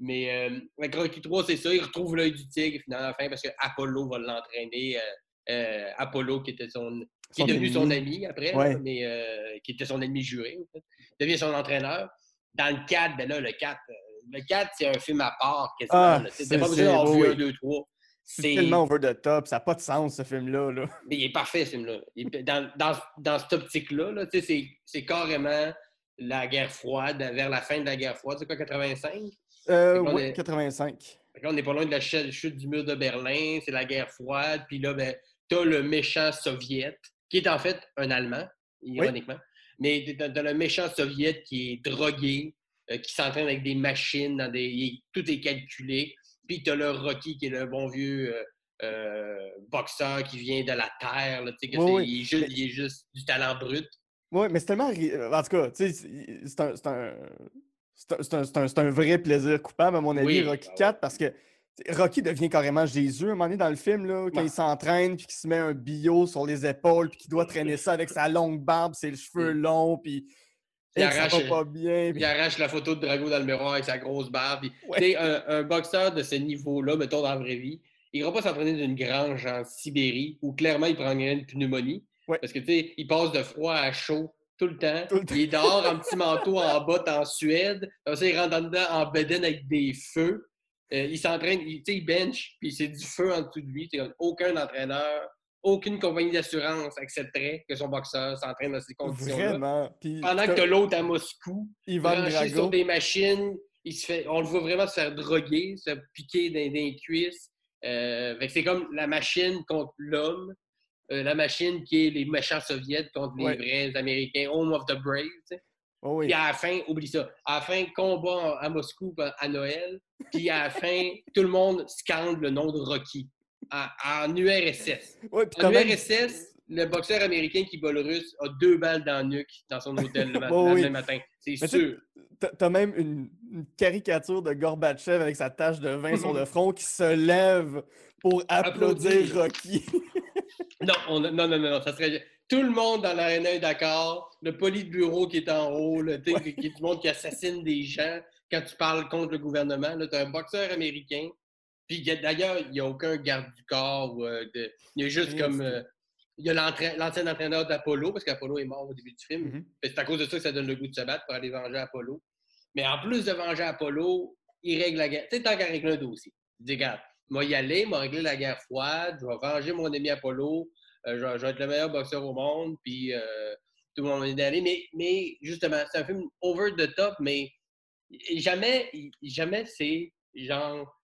Mais euh, avec Rocky 3, c'est ça. Il retrouve l'œil du tigre finalement à la fin parce que Apollo va l'entraîner. euh, euh, Apollo, qui était son, qui est devenu son ami après, Ouais. là, mais euh, qui était son ennemi juré, en fait, devient son entraîneur. Dans le 4, ben là, le 4, euh, le 4, c'est un film à part, quasiment. Ah, c'est- pas besoin d'avoir vu oui. un, deux, trois. C'est tellement over the top. Ça n'a pas de sens, ce film-là. Là. mais il est parfait, ce film-là. Dans, dans, dans cette optique-là, là, tu sais, c'est carrément la guerre froide, vers la fin de la guerre froide. C'est quoi, 85? Euh, Fait qu'on oui, est- 85. Fait que là, on n'est pas loin de la ch- chute du mur de Berlin, c'est la guerre froide. Puis là, ben, t'as le méchant soviète, qui est en fait un Allemand, ironiquement. Mais t'as le méchant soviète qui est drogué, euh, qui s'entraîne avec des machines, dans des, tout est calculé. Puis t'as le Rocky, qui est le bon vieux euh, euh, boxeur qui vient de la terre. là, que Oui, c'est- oui. Il, est juste, Mais- il est juste du talent brut. Oui, mais c'est tellement. En tout cas, c'est un. C'est vrai plaisir coupable, à mon avis, Oui, Rocky ah ouais. 4, parce que Rocky devient carrément Jésus à un moment donné dans le film, là, quand Ouais. il s'entraîne, puis qu'il se met un bio sur les épaules, puis qu'il doit traîner ça avec sa longue barbe, ses cheveux longs, puis Il ça arrache- va pas bien. puis- Il arrache la photo de Drago dans le miroir avec sa grosse barbe. Puis, Ouais. Un, un boxeur de ce niveau-là, mettons dans la vraie vie, il il ira pas s'entraîner d'une grange en Sibérie où clairement il prendrait une pneumonie. Ouais. Parce que, tu sais, il passe de froid à chaud tout le temps. Tout le temps. Il [LAUGHS] est dehors en petit manteau en botte en Suède. Ça, il rentre en dedans en bedaine avec des feux. Euh, il s'entraîne, il, tu sais, il bench, puis c'est du feu en dessous de lui. Comme aucun entraîneur, aucune compagnie d'assurance accepterait que son boxeur s'entraîne dans ces conditions-là. Pendant que l'autre à Moscou, Ivan branché sur des machines, il se fait, on le voit vraiment se faire droguer, se piquer dans, dans les cuisses. Euh, c'est comme la machine contre l'homme, euh, la machine qui est les méchants soviets contre les vrais Américains, Home of the Brave. tu sais. Oh oui. Puis à la fin, oublie ça, à la fin, combat à Moscou à Noël, puis à la [LAUGHS] fin, tout le monde scande le nom de Rocky en, en URSS. Ouais, En t'as même- URSS, le boxeur américain qui bat le russe a deux balles dans le nuque dans son hôtel le, [LAUGHS] le oui. matin. C'est sûr. T'as t'as même une, une caricature de Gorbatchev avec sa tache de vin sur le [LAUGHS] front qui se lève pour applaudir. Rocky. [LAUGHS] Non, on non, non, non, ça serait. Tout le monde dans l'aréna est d'accord. Le politburo qui est en haut, le, tu sais, qui, est du monde qui assassine des gens quand tu parles contre le gouvernement. Tu as un boxeur américain. Puis d'ailleurs, il n'y a aucun garde du corps. ou, euh, de- il y a juste comme. euh, il y a l'ancien entraîneur d'Apollo, parce qu'Apollo est mort au début du film. Mhm. Que C'est à cause de ça que ça donne le goût de se battre pour aller venger Apollo. Mais en plus de venger Apollo, il règle la guerre. Tu sais, tant qu'à régler un dossier. Il dit, regarde, moi y aller, m'a régler la guerre froide, je vais venger mon ami Apollo, euh, je, vais, je vais être le meilleur boxeur au monde, puis tout le monde va m'aider. Mais, mais justement, c'est un film over the top, mais jamais, jamais c'est genre.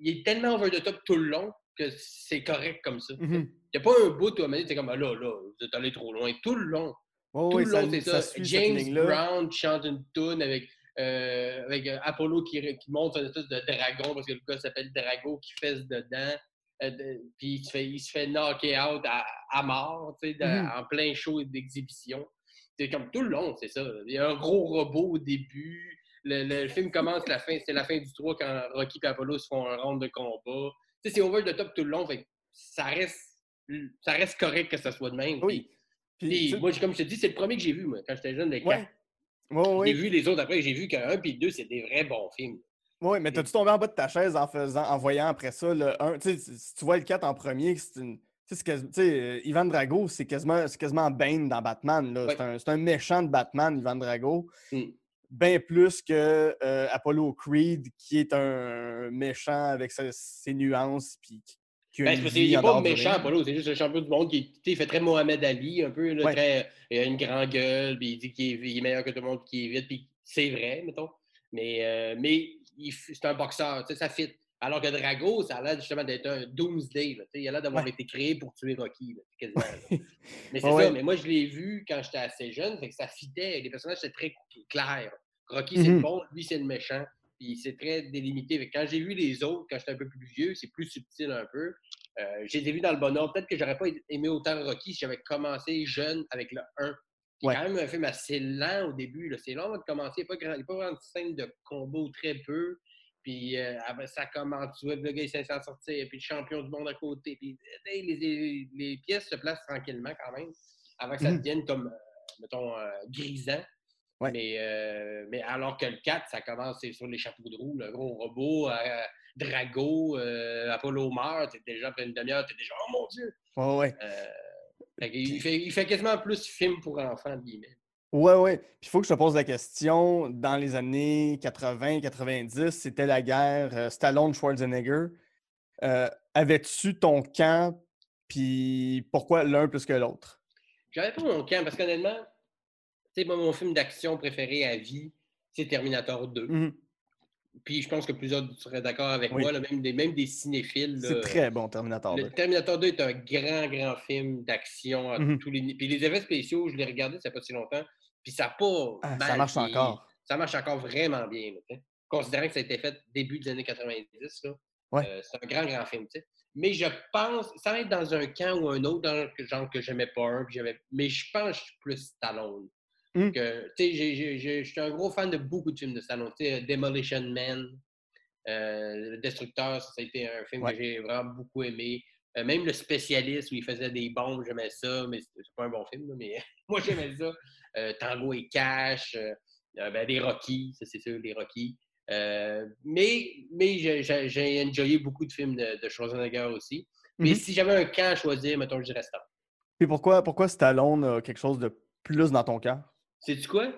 Il est tellement over the top tout le long que c'est correct comme ça. Il Mhm. n'y a pas un bout où à un t'es comme, ah, là, là, vous êtes allé trop loin. Tout le long. Oh Tout oui, le long, c'est ça. James. Brown chante une tune avec, euh, avec euh, Apollo qui, qui monte une espèce de dragon parce que le gars s'appelle Drago qui fesse dedans. Euh, de- puis il se fait, il se fait knocker out à, à mort, tu sais, Mhm. en plein show d'exhibition. C'est comme tout le long, c'est ça. Il y a un gros robot au début. Le, le film commence, la fin, c'est la fin du 3 quand Rocky et Apollo se font un round de combat. Tu sais, c'est over the top tout le long. Fait ça reste, ça reste correct que ça soit de même. Oui. Puis, moi, comme je te dis, c'est le premier que j'ai vu, moi, quand j'étais jeune, les Ouais. quatre. Ouais, ouais. J'ai vu les autres après, j'ai vu qu'un puis deux, c'est des vrais bons films. Oui, mais t'as-tu tombé en bas de ta chaise en faisant, en voyant après ça le 1? Tu sais, si tu vois le 4 en premier, c'est une. Tu sais, Ivan Drago, c'est quasiment, c'est quasiment Bane dans Batman. là. Ouais. C'est un, c'est un méchant de Batman, Ivan Drago. Mm. Bien plus que euh, Apollo Creed, qui est un méchant avec ses nuances. Puis qui, Ben, vie qu'il n'est pas méchant. Apollo, c'est juste un champion du monde qui il fait très Mohamed Ali, un peu, là, Ouais. très, il a une grande gueule, puis il dit qu'il est, il est meilleur que tout le monde, puis qu'il est vite, puis c'est vrai, mettons. Mais, euh, mais il c'est un boxeur, ça fit. Alors que Drago, ça a l'air justement d'être un Doomsday. Là, il a l'air d'avoir Ouais. été créé pour tuer Rocky, là, quasiment. là. [LAUGHS] Mais c'est Ouais. ça, mais moi je l'ai vu quand j'étais assez jeune, fait que ça fitait. Les personnages étaient très clairs. Rocky, c'est le Mhm. bon, lui, c'est le méchant. Puis c'est très délimité. Fait que quand j'ai vu les autres, quand j'étais un peu plus vieux, c'est plus subtil un peu. Euh, je les ai vus dans le bon ordre. Peut-être que j'aurais pas aimé autant Rocky si j'avais commencé jeune avec le 1. C'est Ouais. quand même un film assez lent au début. C'est long de commencer. Il n'y a pas, grand, il y a pas vraiment de scène de combat ou très peu. Puis euh, ça commence. Tu vois, le gars, il s'en sortir. Puis le champion du monde à côté. Puis les, les- les pièces se placent tranquillement quand même avant que ça Mhm. devienne comme, euh, mettons, euh, grisant. Ouais. Mais, euh, mais alors que le 4, ça commence sur les chapeaux de roue, le gros robot, euh, Drago, euh, Apollo meurt, t'es déjà après une demi-heure, t'es déjà Oh mon Dieu! Ouais, ouais. Fait qu'il- il, fait, il fait quasiment plus film pour enfants, entre guillemets. Ouais, ouais. Puis il faut que je te pose la question. Dans les années 80-90, c'était la guerre euh, Stallone-Schwarzenegger. Euh, Avais-tu ton camp, puis pourquoi l'un plus que l'autre? J'avais pas mon camp, parce qu'honnêtement, tu sais, mon film d'action préféré à vie, c'est Terminator 2. Mhm. Puis je pense que plusieurs seraient d'accord avec Oui. moi, là, même, des, même des cinéphiles. C'est très bon, Terminator Le 2. Terminator 2 est un grand, grand film d'action tous les Puis les effets spéciaux, je l'ai regardé, ça fait pas si longtemps. Puis ça pas. Ah, ça marche encore. Ça marche encore vraiment bien. là. Considérant que ça a été fait début des années 90, là, Ouais. euh, c'est un grand, grand film. Mais je pense, sans être dans un camp ou un autre, dans le genre que j'aimais pas un, mais je pense que je suis plus Stallone. Mm. Je suis un gros fan de beaucoup de films de Stallone. Sais, Demolition Man, euh, Le Destructeur, ça, ça a été un film Ouais. que j'ai vraiment beaucoup aimé. Euh, même Le Spécialiste, où il faisait des bombes, j'aimais ça, mais c'est c'est pas un bon film, là, mais [LAUGHS] moi j'aimais ça. Euh, Tango et Cash, euh, euh, ben, des Rocky, ça c'est sûr, des Rocky. Mais mais j'ai enjoyé beaucoup de films de, de Schwarzenegger aussi. Mais mhm. si j'avais un camp à choisir, mettons, je dirais Stallone. Et pourquoi, pourquoi Stallone a quelque chose de plus dans ton cœur? Sais-tu quoi?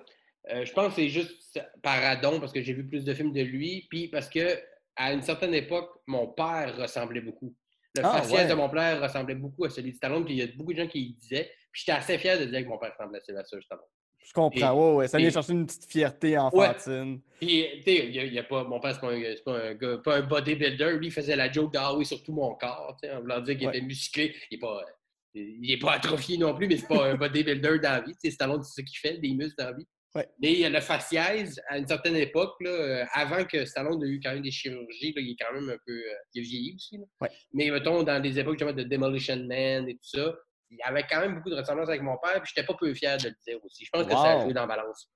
Euh, je pense que c'est juste paradon parce que j'ai vu plus de films de lui, puis parce que à une certaine époque, mon père ressemblait beaucoup. Le ah, faciès de mon père ressemblait beaucoup à celui de Stallone, puis il y a beaucoup de gens qui disaient. Puis j'étais assez fier de dire que mon père ressemblait à Sylvester Stallone. Je comprends, ouais, Ça vient chercher une petite fierté enfantine. Puis, tu sais, il y a, pas, mon père, c'est pas, un, pas un gars, pas un bodybuilder. Lui, il faisait la joke oui sur tout mon corps, en voulant dire qu'il était musclé. Il n'est pas, il est pas atrophié non plus, mais c'est pas un bodybuilder dans la vie. Tu sais, Stallone, c'est ce qu'il fait, des muscles dans la vie. Ouais. Mais le faciès, à une certaine époque, là, euh, avant que Stallone ait eu quand même des chirurgies, là, il est quand même un peu. Euh, il a vieilli aussi. Là. Mais mettons, dans des époques de Demolition Man et tout ça, il y avait quand même beaucoup de ressemblances avec mon père, puis j'étais pas peu fier de le dire aussi. Je pense que ça a joué dans la balance.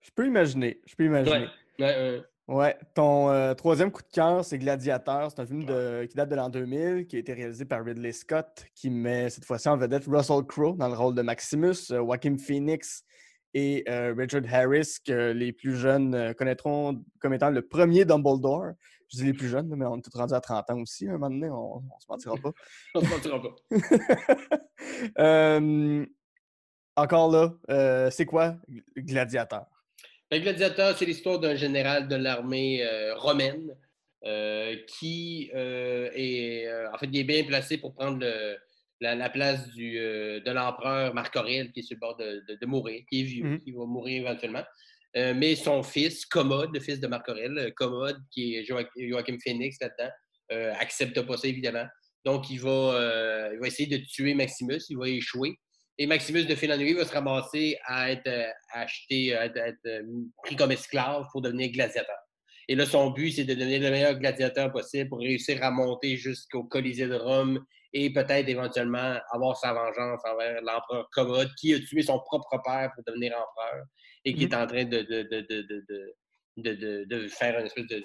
Je peux imaginer. Je peux imaginer. Ouais. ouais ton euh, troisième coup de cœur, c'est Gladiateur. C'est un film de, qui date de l'an 2000, qui a été réalisé par Ridley Scott, qui met cette fois-ci en vedette Russell Crowe dans le rôle de Maximus, Joaquin Phoenix et euh, Richard Harris, que les plus jeunes euh, connaîtront comme étant le premier Dumbledore. Je dis les plus jeunes, mais on est tous rendus à 30 ans aussi, un moment donné, on ne se mentira pas. [LAUGHS] on ne se mentira pas. [LAUGHS] Euh, encore là, c'est quoi Gladiateur? Un gladiateur, c'est l'histoire d'un général de l'armée romaine qui est, en fait, il est bien placé pour prendre le, la, place du, euh, de l'empereur Marc Aurèle qui est sur le bord de, mourir, qui est vieux, mmh. qui va mourir éventuellement. Euh, mais son fils, Commode, le fils de Marc Aurèle, euh, Commode, qui est Joachim Phoenix là-dedans, accepte pas ça évidemment. Donc il va, il va essayer de tuer Maximus, il va échouer. Et Maximus, de fil va se ramasser à être acheté, à être, pris comme esclave pour devenir gladiateur. Et là, son but, c'est de devenir le meilleur gladiateur possible pour réussir à monter jusqu'au Colisée de Rome et peut-être éventuellement avoir sa vengeance envers l'empereur Commode qui a tué son propre père pour devenir empereur et qui est mm-hmm. en train de, de, de, faire une espèce de.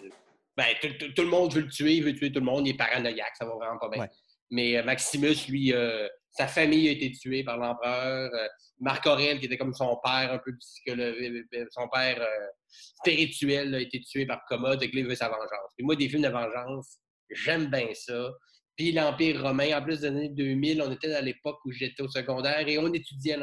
Ben, tout, le monde veut le tuer, il veut tuer tout le monde, il est paranoïaque, ça va vraiment pas bien. Mais euh, Maximus, lui, euh, sa famille a été tuée par l'empereur. Euh, Marc Aurèle, qui était comme son père, un peu psychologique, son père spirituel, a été tué par Commode, et lui, il veut sa vengeance. Et moi, des films de vengeance, j'aime bien ça. Puis l'Empire romain, en plus des années 2000, on était à l'époque où j'étais au secondaire et on étudiait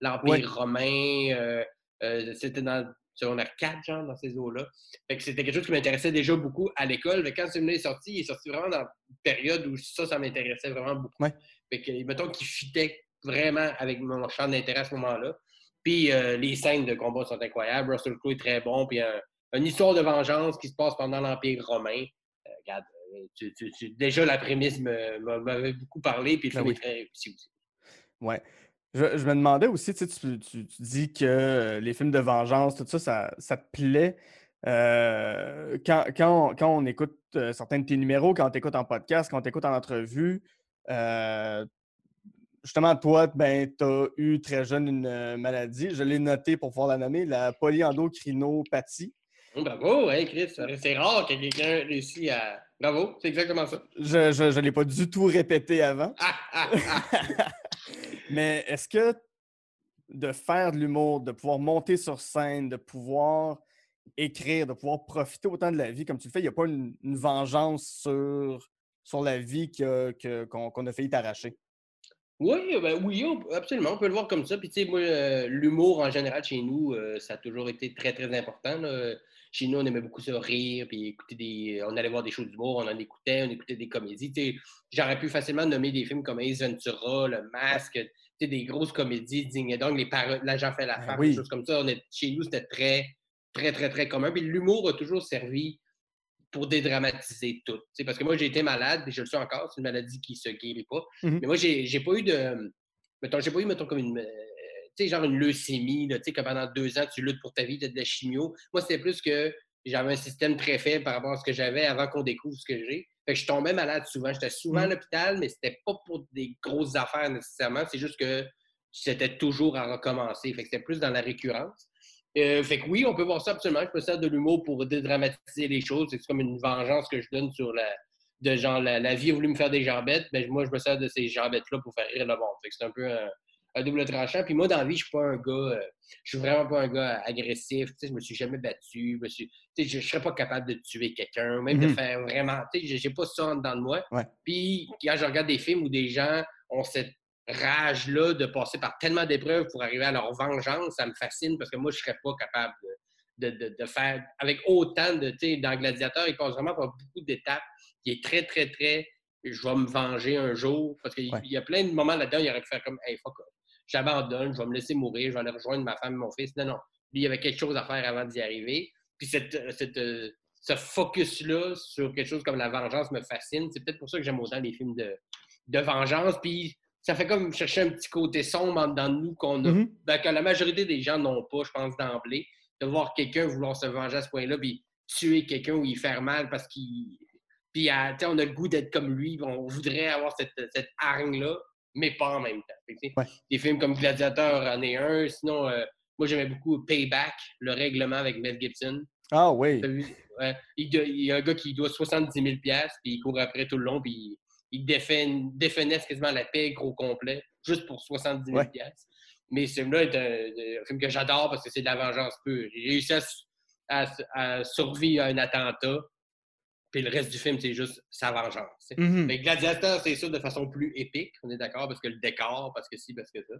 l'Empire romain. Euh, euh, c'était dans on a 4, genre, dans ces eaux-là. Fait que c'était quelque chose qui m'intéressait déjà beaucoup à l'école. Mais quand ce film est sorti, il est sorti vraiment dans une période où ça, ça m'intéressait vraiment beaucoup. Fait que, mettons qu'il fitait vraiment avec mon champ d'intérêt à ce moment-là. Puis euh, les scènes de combat sont incroyables. Russell Crowe est très bon. Puis une histoire de vengeance qui se passe pendant l'Empire romain. regarde, déjà, la prémisse m'avait beaucoup parlé, puis le ben très réussi aussi. Ouais. Je, me demandais aussi, tu, tu, dis que les films de vengeance, tout ça, ça, te plaît. Euh, quand, on, écoute euh, certains de tes numéros, quand on t'écoute en podcast, quand on t'écoute en entrevue, euh, justement, toi, ben, tu as eu très jeune une maladie. Je l'ai noté pour pouvoir la nommer, la polyendocrinopathie. Bravo, hein, Chris. C'est rare que quelqu'un réussisse à. Bravo, c'est exactement ça. Je ne l'ai pas du tout répété avant. Ah, ah, ah. [LAUGHS] Mais est-ce que de faire de l'humour, de pouvoir monter sur scène, de pouvoir écrire, de pouvoir profiter autant de la vie comme tu le fais, il n'y a pas une, vengeance sur, sur la vie qu'on a failli t'arracher? Oui, ben oui, absolument. On peut le voir comme ça. Puis, tu sais, moi, euh, l'humour en général chez nous, euh, ça a toujours été très, très important. Chez nous, on aimait beaucoup ça rire, puis écouter des. On allait voir des shows d'humour, on en écoutait, on écoutait des comédies. J'aurais pu facilement nommer des films comme Ace Ventura, Le Masque, des grosses comédies, Ding et Dong, les L'agent fait la femme, des choses comme ça. On est... Chez nous, c'était très, très, très, très commun. Puis l'humour a toujours servi pour dédramatiser tout. parce que moi, j'ai été malade, et je le suis encore, c'est une maladie qui ne se guérit pas. Mmh Mais moi, j'ai pas eu de. Mettons, j'ai pas eu, mettons, comme une sais, genre une leucémie, tu sais, que pendant deux ans, tu luttes pour ta vie, tu as de la chimio. Moi, c'était plus que j'avais un système très faible par rapport à ce que j'avais avant qu'on découvre ce que j'ai. Fait que je tombais malade souvent. J'étais souvent à mmh. l'hôpital, mais c'était pas pour des grosses affaires nécessairement. C'est juste que c'était toujours à recommencer. Fait que c'était plus dans la récurrence. Euh, fait que oui, on peut voir ça absolument. Je peux faire de l'humour pour dédramatiser les choses. C'est comme une vengeance que je donne sur la, de genre la, vie a voulu me faire des jambettes, mais moi je me sers de ces jambettes-là pour faire rire le monde. Fait que c'est un peu un, un double tranchant. Puis moi, dans la vie, je suis pas un gars, euh, je suis vraiment pas un gars agressif. Tu sais, je me suis jamais battu. Je, suis, tu sais, je, serais pas capable de tuer quelqu'un, même de Mhm. faire vraiment. Tu sais, j'ai pas ça en dedans de moi. Ouais. Puis quand je regarde des films où des gens ont cette rage-là de passer par tellement d'épreuves pour arriver à leur vengeance, ça me fascine parce que moi, je serais pas capable de, de- de- de faire avec autant de. Tu sais, dans Gladiateur, il passe vraiment par beaucoup d'étapes. Il est très, très, très. Je vais me venger un jour. Parce qu'il Ouais. y a plein de moments là-dedans, il aurait pu faire comme Hey, fuck off. J'abandonne, je vais me laisser mourir, je vais aller rejoindre ma femme et mon fils. Non, non. Lui, il y avait quelque chose à faire avant d'y arriver. Puis cette, cette, euh, ce focus-là sur quelque chose comme la vengeance me fascine. C'est peut-être pour ça que j'aime autant les films de, de vengeance. Puis ça fait comme chercher un petit côté sombre en dedans de nous qu'on a, Mhm. ben, que la majorité des gens n'ont pas, je pense, d'emblée. De voir quelqu'un vouloir se venger à ce point-là, puis tuer quelqu'un ou y faire mal parce qu'il. Puis sais, on a le goût d'être comme lui, on voudrait avoir cette, cette hargne-là, mais pas en même temps. Que, Ouais. Des films comme Gladiateur en est un. Sinon, euh, moi, j'aimais beaucoup Payback, le règlement avec Mel Gibson. Ah oui. Ouais. Il, y a un gars qui doit 70 000 puis il court après tout le long, puis il, il défait, défenesse quasiment la paix gros complet, juste pour 70 000 Ouais. Mais ce film-là est un, un film que j'adore parce que c'est de la vengeance pure. J'ai réussi à, à survivre à un attentat, puis le reste du film, c'est juste sa vengeance. Fait que Gladiateur, c'est ça de façon plus épique, on est d'accord, parce que le décor, parce que si, parce que ça.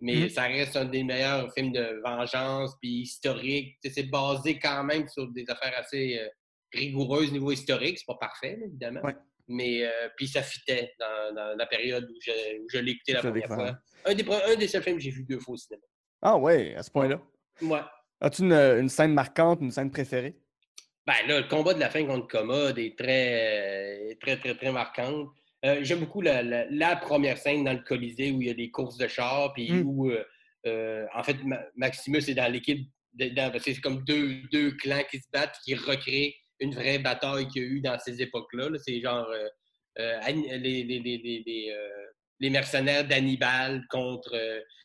Mais Mhm. ça reste un des meilleurs films de vengeance, puis historique. C'est basé quand même sur des affaires assez euh, rigoureuses au niveau historique. C'est pas parfait, évidemment. Ouais. Mais euh, puis ça fitait dans, dans la période où je, où je l'ai écouté la première fois. Un des, un des seuls films que j'ai vu deux fois au cinéma. Ah ouais, à ce point-là? Moi. As-tu une, une scène marquante, une scène préférée? Ben là, le combat de la fin contre Commode est très, euh, très, très, très marquante. Euh, J'aime beaucoup la, la- la première scène dans le Colisée où il y a des courses de chars, puis Mm. où, euh, euh, en fait, Ma- Maximus est dans l'équipe, c'est comme deux, deux clans qui se battent, qui recréent une vraie bataille qu'il y a eu dans ces époques-là. là. C'est genre les, les, les, les, les, les mercenaires d'Hannibal contre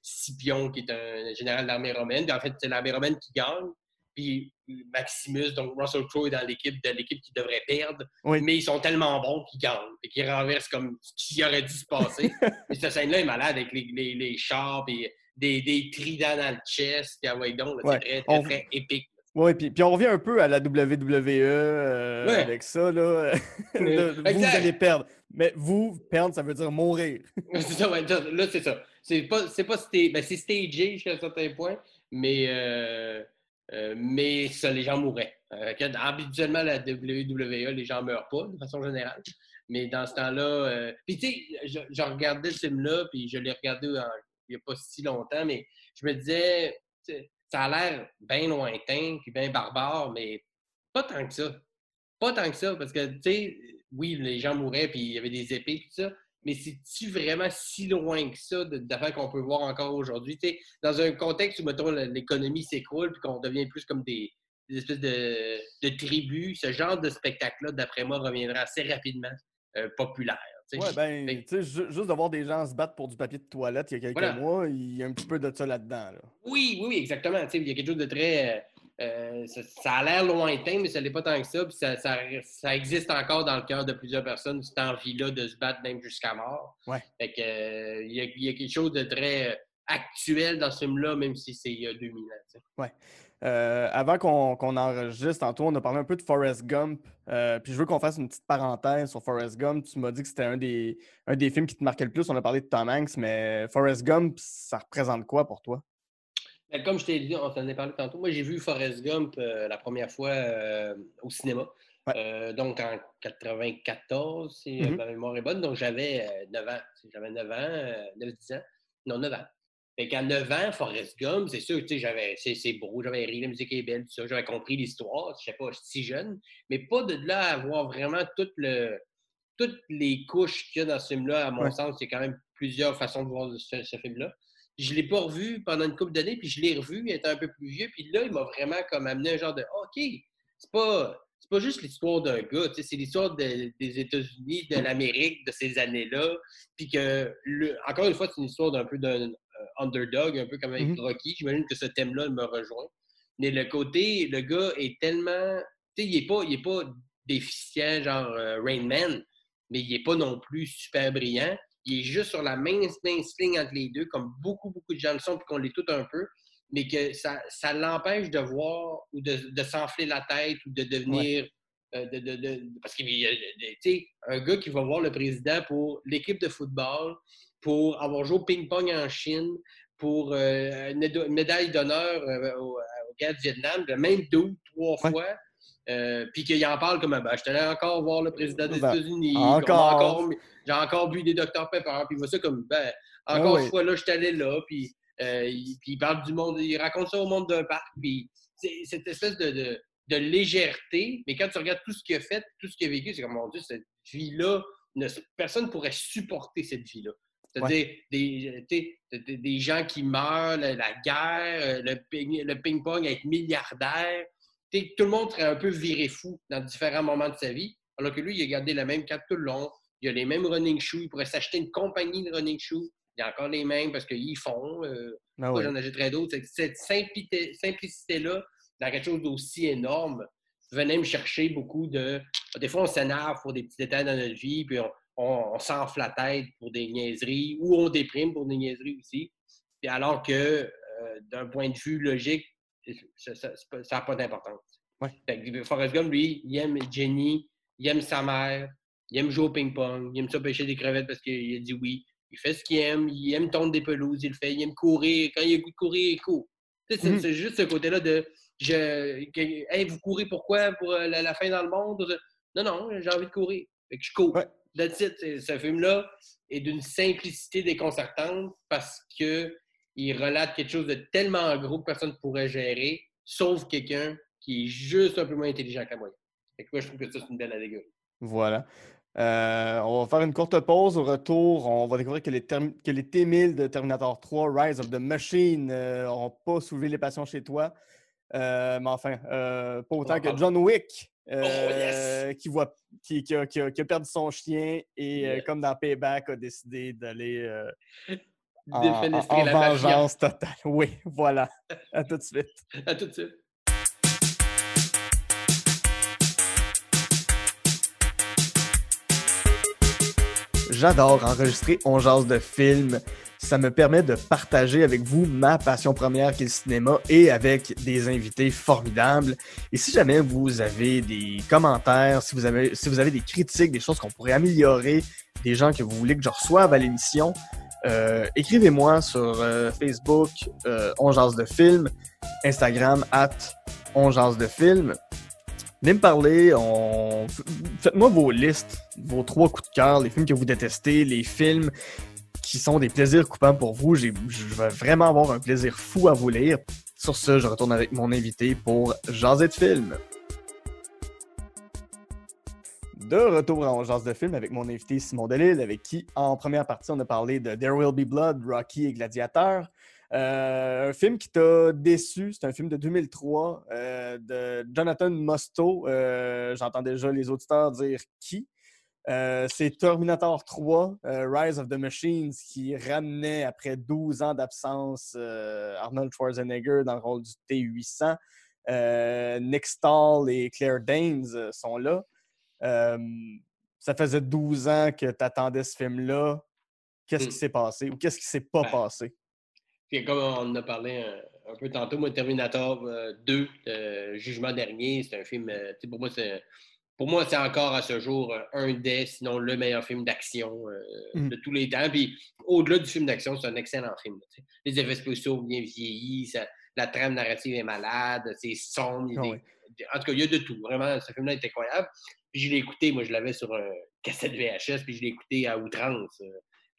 Scipion, qui est un général de l'armée romaine. Puis en fait, c'est l'armée romaine qui gagne. Puis Maximus, donc Russell Crowe est dans l'équipe de l'équipe qui devrait perdre, Oui. mais ils sont tellement bons qu'ils gagnent et qu'ils renversent comme ce qui aurait dû se passer. [LAUGHS] mais cette scène-là est malade avec les, les, les chars et des, des tridents dans le chest. Puis ah ouais, donc, Ouais. c'est très, très, On- très épique. Oui, puis, puis on revient un peu à la WWE euh, Ouais. avec ça. Là. [LAUGHS] De- vous, allez perdre. Mais vous, perdre, ça veut dire mourir. [LAUGHS] c'est ça, ouais, là, c'est ça. C'est pas, c'est pas ben, stagé jusqu'à un certain point, mais, euh, euh, mais ça, les gens mourraient. Euh, habituellement, la WWE, les gens meurent pas, de façon générale. Mais dans ce temps-là, euh, puis tu sais, je, regardais ce film-là, puis je l'ai regardé il n'y a pas si longtemps, mais je me disais, ça a l'air bien lointain, puis bien barbare, mais pas tant que ça. Pas tant que ça, parce que, tu sais, oui, les gens mouraient, puis il y avait des épées, tout ça, mais c'est-tu vraiment si loin que ça d'affaires qu'on peut voir encore aujourd'hui? Dans un contexte où, mettons, l'économie s'écroule, puis qu'on devient plus comme des, des espèces de, de tribus, ce genre de spectacle-là, d'après moi, reviendra assez rapidement euh, populaire. Ouais, ben, Fait- juste de voir des gens se battre pour du papier de toilette il y a quelques Voilà. mois, il y a un petit peu de ça là-dedans. Là. Oui, oui, oui, exactement. Il y a quelque chose de très. Euh, ça, ça a l'air lointain, mais ça l'est pas tant que ça. Puis ça, ça, ça existe encore dans le cœur de plusieurs personnes, cette envie-là de se battre même jusqu'à mort. Ouais. Fait que, euh, il, y a, il y a quelque chose de très euh, actuel dans ce film-là, même si c'est il y a 2000 ans. Euh, avant qu'on enregistre, tantôt, on a parlé un peu de Forrest Gump. euh, puis je veux qu'on fasse une petite parenthèse sur Forrest Gump. Tu m'as dit que c'était un des, un des films qui te marquait le plus. On a parlé de Tom Hanks, mais Forrest Gump, ça représente quoi pour toi? Ben, comme je t'ai dit, on s'en est parlé tantôt. Moi, j'ai vu Forrest Gump euh, la première fois euh, au cinéma. Ouais. Euh, donc en 94, si Mhm. ma mémoire est bonne. Donc j'avais euh, 9 ans. J'avais 9 ans, euh, 9-10 ans. Non, 9 ans. Fait qu'à 9 ans, Forrest Gump, c'est sûr, tu sais, j'avais, c'est, c'est beau, j'avais ri, la musique est belle, tout ça, j'avais compris l'histoire, je sais pas, si jeune, mais pas de là à avoir vraiment tout le, toutes les couches qu'il y a dans ce film-là, à mon Ouais. sens, il y a quand même plusieurs façons de voir ce, ce film-là. Je ne l'ai pas revu pendant une couple d'années, puis je l'ai revu, étant un peu plus vieux, puis là, il m'a vraiment comme amené un genre de OK, c'est pas. C'est pas juste l'histoire d'un gars, c'est l'histoire de- des États-Unis, de l'Amérique, de ces années-là. Puis que, le- encore une fois, c'est une histoire d'un peu d'un euh, underdog, un peu comme avec Mhm. Rocky. J'imagine que ce thème-là me rejoint. Mais le côté, le gars est tellement. Tu sais, il n'est pas, il est pas déficient, genre euh, Rain Man, mais il n'est pas non plus super brillant. Il est juste sur la mince ligne entre les deux, comme beaucoup, beaucoup de gens le sont, puis qu'on l'est tout un peu, mais que ça, ça l'empêche de voir ou de, de s'enfler la tête ou de devenir. euh, de, de- de- parce qu'il y a, un gars qui va voir le président pour l'équipe de football, pour avoir joué au ping-pong en Chine, pour euh, une méda- une médaille d'honneur euh, au, au gars du Vietnam, le même deux, trois Ouais. fois. Euh, puis qu'il en parle comme ben, je suis allé encore voir le président des Ben, États-Unis. encore. encore- J'ai encore bu des Dr Pepper. Puis ça comme ben, encore Ah une fois là, je suis allé là. Puis, euh, il, parle du monde, il raconte ça au monde d'un parc. Puis c'est cette espèce de, de, de légèreté. Mais quand tu regardes tout ce qu'il a fait, tout ce qu'il a vécu, c'est comme mon Dieu, cette vie-là, ne- personne ne pourrait supporter cette vie-là. C'est-à-dire des, tu sais, des, des gens qui meurent, la, la guerre, euh, le ping- le ping-pong, être milliardaire. Tout le monde serait un peu viré fou dans différents moments de sa vie. Alors que lui, il a gardé la même carte tout le long. Il a les mêmes running shoes. Il pourrait s'acheter une compagnie de running shoes. Il a encore les mêmes parce qu'ils font. euh, Ah oui. j'en achèterais d'autres? Cette simplicité- simplicité-là, dans quelque chose d'aussi énorme, venait me chercher beaucoup de. Des fois, on s'énerve pour des petits détails dans notre vie, puis on, on- on s'enfle la tête pour des niaiseries, ou on déprime pour des niaiseries aussi. Puis alors que, euh, d'un point de vue logique, ça n'a pas d'importance. Ouais. Forrest Gump, lui, il aime Jenny, il aime sa mère, il aime jouer au ping-pong, il aime ça pêcher des crevettes parce qu'il a dit oui. Il fait ce qu'il aime, il aime tondre des pelouses, il le fait, il aime courir. Quand il a goût de courir, il court. Sais, C'est juste ce côté-là de je, que- Hey, vous courez pourquoi? Pour euh, la, la fin dans le monde? Non, non, j'ai envie de courir. Fait que je cours. Ouais. That's it. Ce film-là est d'une simplicité déconcertante parce que il relate quelque chose de tellement gros que personne ne pourrait gérer, sauf quelqu'un qui est juste un peu moins intelligent que. Fait que moi, je trouve que ça, c'est une belle allégorie. Voilà. Euh, on va faire une courte pause. Au retour, on va découvrir que les, que les T-1000 de Terminator 3, Rise of the Machine, n'auront pas soulevé les passions chez toi. Euh, mais enfin, euh, pas autant que. John Wick, Oh, euh, qui, voit, qui, qui a, qui a- qui a perdu son chien et, euh, comme dans Payback, a décidé d'aller euh, en, en- la mafia. vengeance totale. Oui, voilà. À tout de suite. À tout de suite. J'adore enregistrer On jase de films. Ça me permet de partager avec vous ma passion première qui est le cinéma et avec des invités formidables. Et si jamais vous avez des commentaires, si vous avez, si vous avez des critiques, des choses qu'on pourrait améliorer, des gens que vous voulez que je reçoive à l'émission, écrivez-moi sur euh, Facebook, euh, On jase de films, Instagram, at On jase de films. Venez me parler, faites-moi vos listes, vos trois coups de cœur, les films que vous détestez, les films qui sont des plaisirs coupants pour vous. Je vais vraiment avoir un plaisir fou à vous lire. Sur ce, je retourne avec mon invité pour Jaser de film. De retour en Jase de film avec mon invité Simon Delille, avec qui, en première partie, on a parlé de There Will Be Blood, Rocky et Gladiateur. Euh, un film qui t'a déçu, c'est un film de 2003 euh, de Jonathan Mostow. Euh, J'entends déjà les auditeurs dire qui. C'est Terminator 3, euh, Rise of the Machines, qui ramenait après 12 ans d'absence Arnold Schwarzenegger dans le rôle du T-800. Euh, Nick Stahl et Claire Danes sont là. Euh, ça faisait 12 ans que tu attendais ce film-là. Qu'est-ce Mm. qui s'est passé ou qu'est-ce qui s'est pas Ben, passé? Puis comme on en a parlé un, un peu tantôt, moi, Terminator euh, 2, euh, Jugement dernier, c'est un film, euh, pour moi, c'est pour moi, c'est encore à ce jour euh, un des, sinon le meilleur film d'action euh, Mhm. de tous les temps. Puis au-delà du film d'action, c'est un excellent film. Les effets spéciaux bien vieillis, ça- la trame narrative est malade, c'est sombre. Ah oui. En tout cas, il y a de tout. Vraiment, ce film-là est incroyable. Puis je l'ai écouté, moi, je l'avais sur un cassette VHS, puis je l'ai écouté à outrance euh,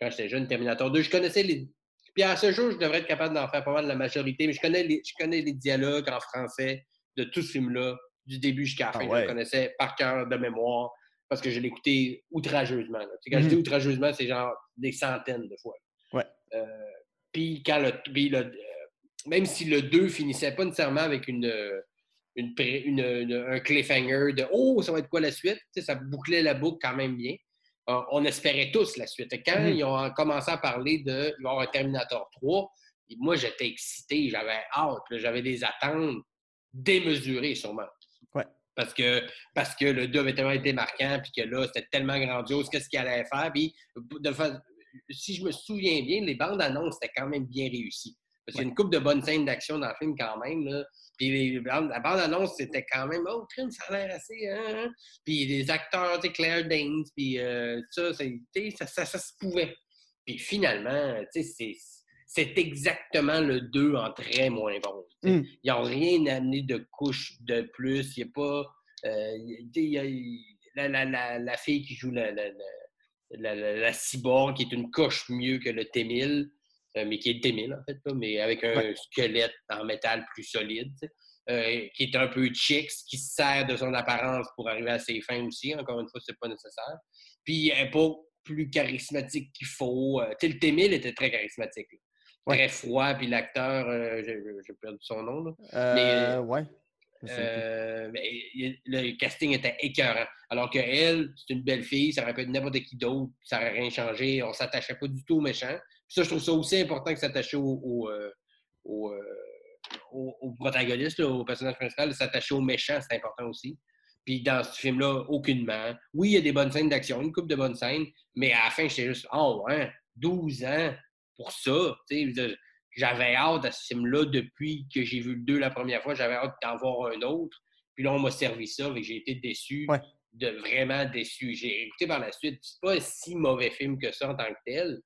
quand j'étais jeune, Terminator 2. Je connaissais les. Puis à ce jour, je devrais être capable d'en faire pas mal la majorité, mais je connais les, je connais les dialogues en français de tout ce film-là, du début jusqu'à la Ah fin. Je le connaissais par cœur de mémoire parce que je l'ai écouté outrageusement. là. Tu sais, quand je Mhm. dis outrageusement, c'est genre des centaines de fois. Ouais. Euh, puis quand le. puis le- euh, même si le 2 finissait pas nécessairement avec une. Une, pré- une- une- un cliffhanger de Oh, ça va être quoi la suite? Ça bouclait la boucle quand même bien. Euh, on espérait tous la suite. Quand Mhm. ils ont commencé à parler de il va y avoir un Terminator 3, et moi j'étais excité, j'avais hâte, j'avais des attentes démesurées sûrement. Ouais. Parce que, parce que le 2 avait tellement été marquant, puis que là, c'était tellement grandiose, qu'est-ce qu'il allait faire. Puis, de fa- si je me souviens bien, les bandes annonces étaient quand même bien réussies. Parce qu'il y a une couple de bonnes scènes d'action dans le film quand même. Là. Puis la bande-annonce, c'était quand même, oh, crime, ça a l'air assez. Hein, hein? Puis les acteurs, tu Claire Danes, puis euh, ça, ça, ça, ça, se pouvait. Puis finalement, tu sais, c'est exactement le 2 en très moins bon. Mm. Ils n'ont rien amené de couche de plus. Il n'y a pas. Euh, y a, la, la, la, fille qui joue la, la, cyborg, qui est une coche mieux que le T-1000. Euh, mais qui est le en fait, mais avec un squelette en métal plus solide, euh, qui est un peu chicks, qui se sert de son apparence pour arriver à ses fins aussi. Encore une fois, c'est pas nécessaire. Puis elle n'est pas plus charismatique qu'il faut. Euh, le T-1000 était très charismatique. Très froid, puis l'acteur, j'ai perdu son nom. Là. mais, ouais. le casting était écœurant. Alors qu'elle, c'est une belle fille, ça aurait pu être n'importe qui d'autre, ça n'aurait rien changé. On s'attachait pas du tout aux méchants ça, je trouve ça aussi important que s'attacher au, au, euh, euh, au, au, protagoniste, au personnage principal, s'attacher aux méchants, c'est important aussi. Puis dans ce film-là, aucunement. Oui, il y a des bonnes scènes d'action, une coupe de bonnes scènes, mais à la fin, j'étais juste, oh, ouais, 12 ans pour ça. J'avais hâte à ce film-là depuis que j'ai vu le 2 la première fois. J'avais hâte d'en voir un autre. Puis là, on m'a servi ça, et j'ai été déçu, de vraiment déçu. J'ai écouté par la suite. C'est pas un si mauvais film que ça en tant que tel.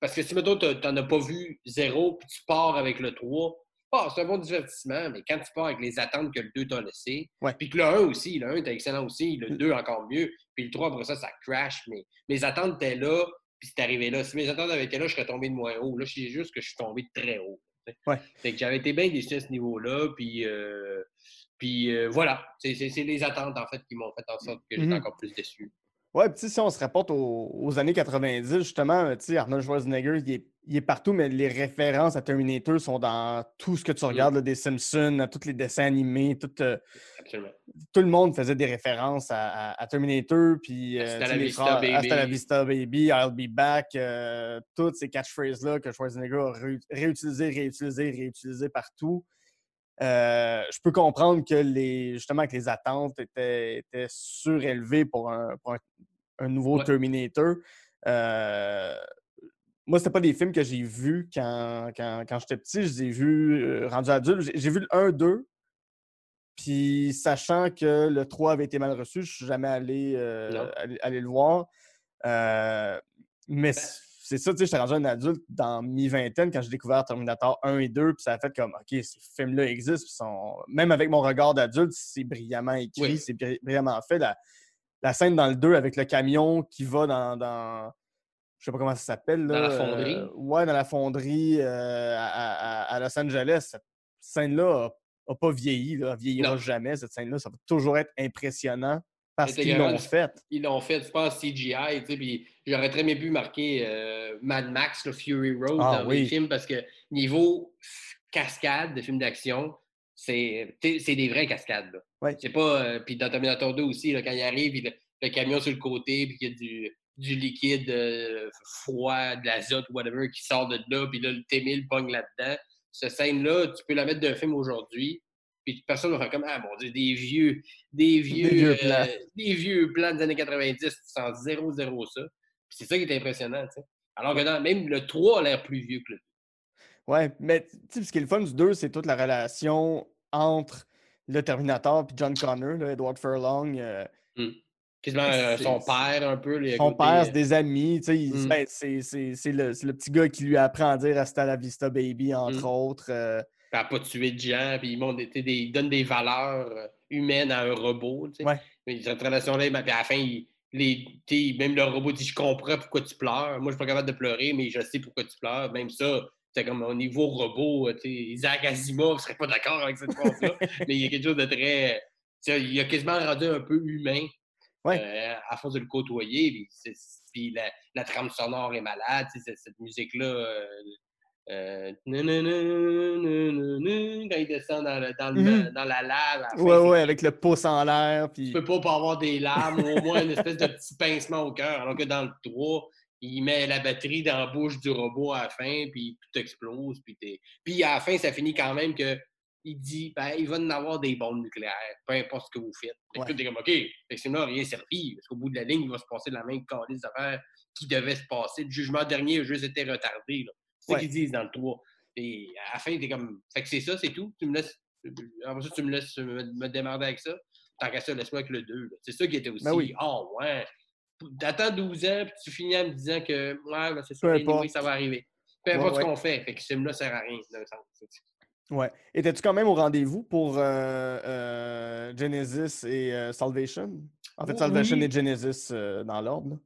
Parce que si, mettons, tu n'en as pas vu zéro, puis tu pars avec le 3, oh, c'est un bon divertissement, mais quand tu pars avec les attentes que le 2 t'a laissé, puis que le 1 aussi, le 1 était excellent aussi, le 2 encore mieux, puis le 3, après ça, ça crash, mais mes attentes étaient là, puis c'est arrivé là. Si mes attentes avaient été là, je serais tombé de moins haut. Là, c'est juste que je suis tombé de très haut. Ouais. Fait que j'avais été bien déçu à ce niveau-là, puis, euh, puis euh, voilà. C'est les attentes, en fait, qui m'ont fait en sorte que j'étais mm-hmm. encore plus déçu. Ouais, puis si on se rapporte aux, années 90, justement, Arnold Schwarzenegger, il est, il est, partout, mais les références à Terminator sont dans tout ce que tu regardes, des Simpsons, à tous les dessins animés, tout, euh, tout le monde faisait des références à, Terminator, puis euh, Hasta, la Vista, baby. Hasta la Vista Baby, I'll Be Back, euh, toutes ces catchphrases-là que Schwarzenegger a réutilisées, réutilisées, réutilisées partout. Euh, je peux comprendre que les, justement que les attentes étaient, surélevées pour un, nouveau Terminator. Euh, moi, ce pas des films que j'ai vus quand, j'étais petit. Je les ai vus euh, rendus adultes. J'ai vu le 1-2. Puis, sachant que le 3 avait été mal reçu, je ne suis jamais allé, aller, le voir. mais ben c'est ça, tu sais, j'étais rendu un adulte dans mi-vingtaine quand j'ai découvert Terminator 1 et 2, puis ça a fait comme, OK, ces films-là existent, même avec mon regard d'adulte, c'est brillamment écrit, c'est brillamment fait. La, scène dans le 2 avec le camion qui va dans, dans je sais pas comment ça s'appelle. Dans la fonderie? Euh, ouais, dans la fonderie euh, à, Los Angeles. Cette scène-là n'a pas vieilli, là, vieillira jamais, cette scène-là. Ça va toujours être impressionnant parce qu'ils l'ont fait. Ils l'ont fait, je pense, CGI, tu sais, puis j'aurais très bien pu marquer euh, Mad Max, le Fury Road ah dans les films, parce que niveau cascade de films d'action, c'est des vraies cascades. C'est pas... Euh, puis dans Terminator 2 aussi, là, quand il arrive, le camion sur le côté, puis qu'il y a du, du liquide euh, froid, de l'azote, whatever, qui sort de là, puis là, le T-1000 pogne là-dedans. Cette scène-là, tu peux la mettre d'un film aujourd'hui, puis personne va faire comme Ah mon Dieu, des vieux, des vieux, des vieux, plans. Euh, des vieux plans des années 90, tu sens 0-0 ça. Puis c'est ça qui est impressionnant, tu sais. Alors que même le 3 a l'air plus vieux que le 2. Ouais, mais tu sais, ce qui est le fun du 2, c'est toute la relation entre le Terminator et John Connor, là, Edward Furlong. Euh, mmh. Euh, son père, un peu. Les son père, c'est des amis. tu sais, mmh. ben, c'est le, le, petit gars qui lui apprend à dire Hasta la vista, baby, entre mmh. autres à pas tuer de gens, puis ils, des, donnent des valeurs euh, humaines à un robot. Ouais. Mais cette relation-là, puis à la fin, les, même le robot dit Je comprends pourquoi tu pleures. Moi, je suis pas capable de pleurer, mais je sais pourquoi tu pleures. Même ça, c'est comme au niveau robot, sais, Isaac Asimov ne serait pas d'accord avec cette phrase-là. [LAUGHS] mais il y a quelque chose de très. Il a quasiment rendu un peu humain euh, à force de le côtoyer. Puis, la, la, trame sonore est malade. Cette, cette musique-là, euh, euh, quand il descend dans, dans, dans la lave. Oui, ouais, ouais, avec le pouce en l'air. Puis... Tu peux pas, pas avoir des larmes, au moins une espèce de petit pincement au cœur. Alors que dans le 3, il met la batterie dans la bouche du robot à la fin, puis tout explose. Puis, puis à la fin, ça finit quand même que il dit ben, il va en avoir des bombes nucléaires, peu importe ce que vous faites. Ouais. Tout est comme OK, effectivement, rien servi, parce qu'au bout de la ligne, il va se passer de la même calice d'affaires qui devait se passer. Le jugement dernier a juste été retardé. C'est ce qu'ils disent dans le 3. Et à la fin, t'es comme. Fait que c'est ça, c'est tout. Tu me laisses. Après ça, tu me laisses me, démarrer avec ça. Tant qu'à ça, laisse-moi avec le 2. C'est ça qui était aussi. Ben oui. Oh, ouais. T'attends 12 ans, puis tu finis en me disant que, ouais, ben c'est ça, anyway, ça va arriver. Peu importe ce qu'on fait. Fait que ce film-là sert à rien, dans le sens. Ouais. Étais-tu quand même au rendez-vous pour euh, euh, Genesis et euh, Salvation? En fait, Salvation et Genesis dans l'ordre.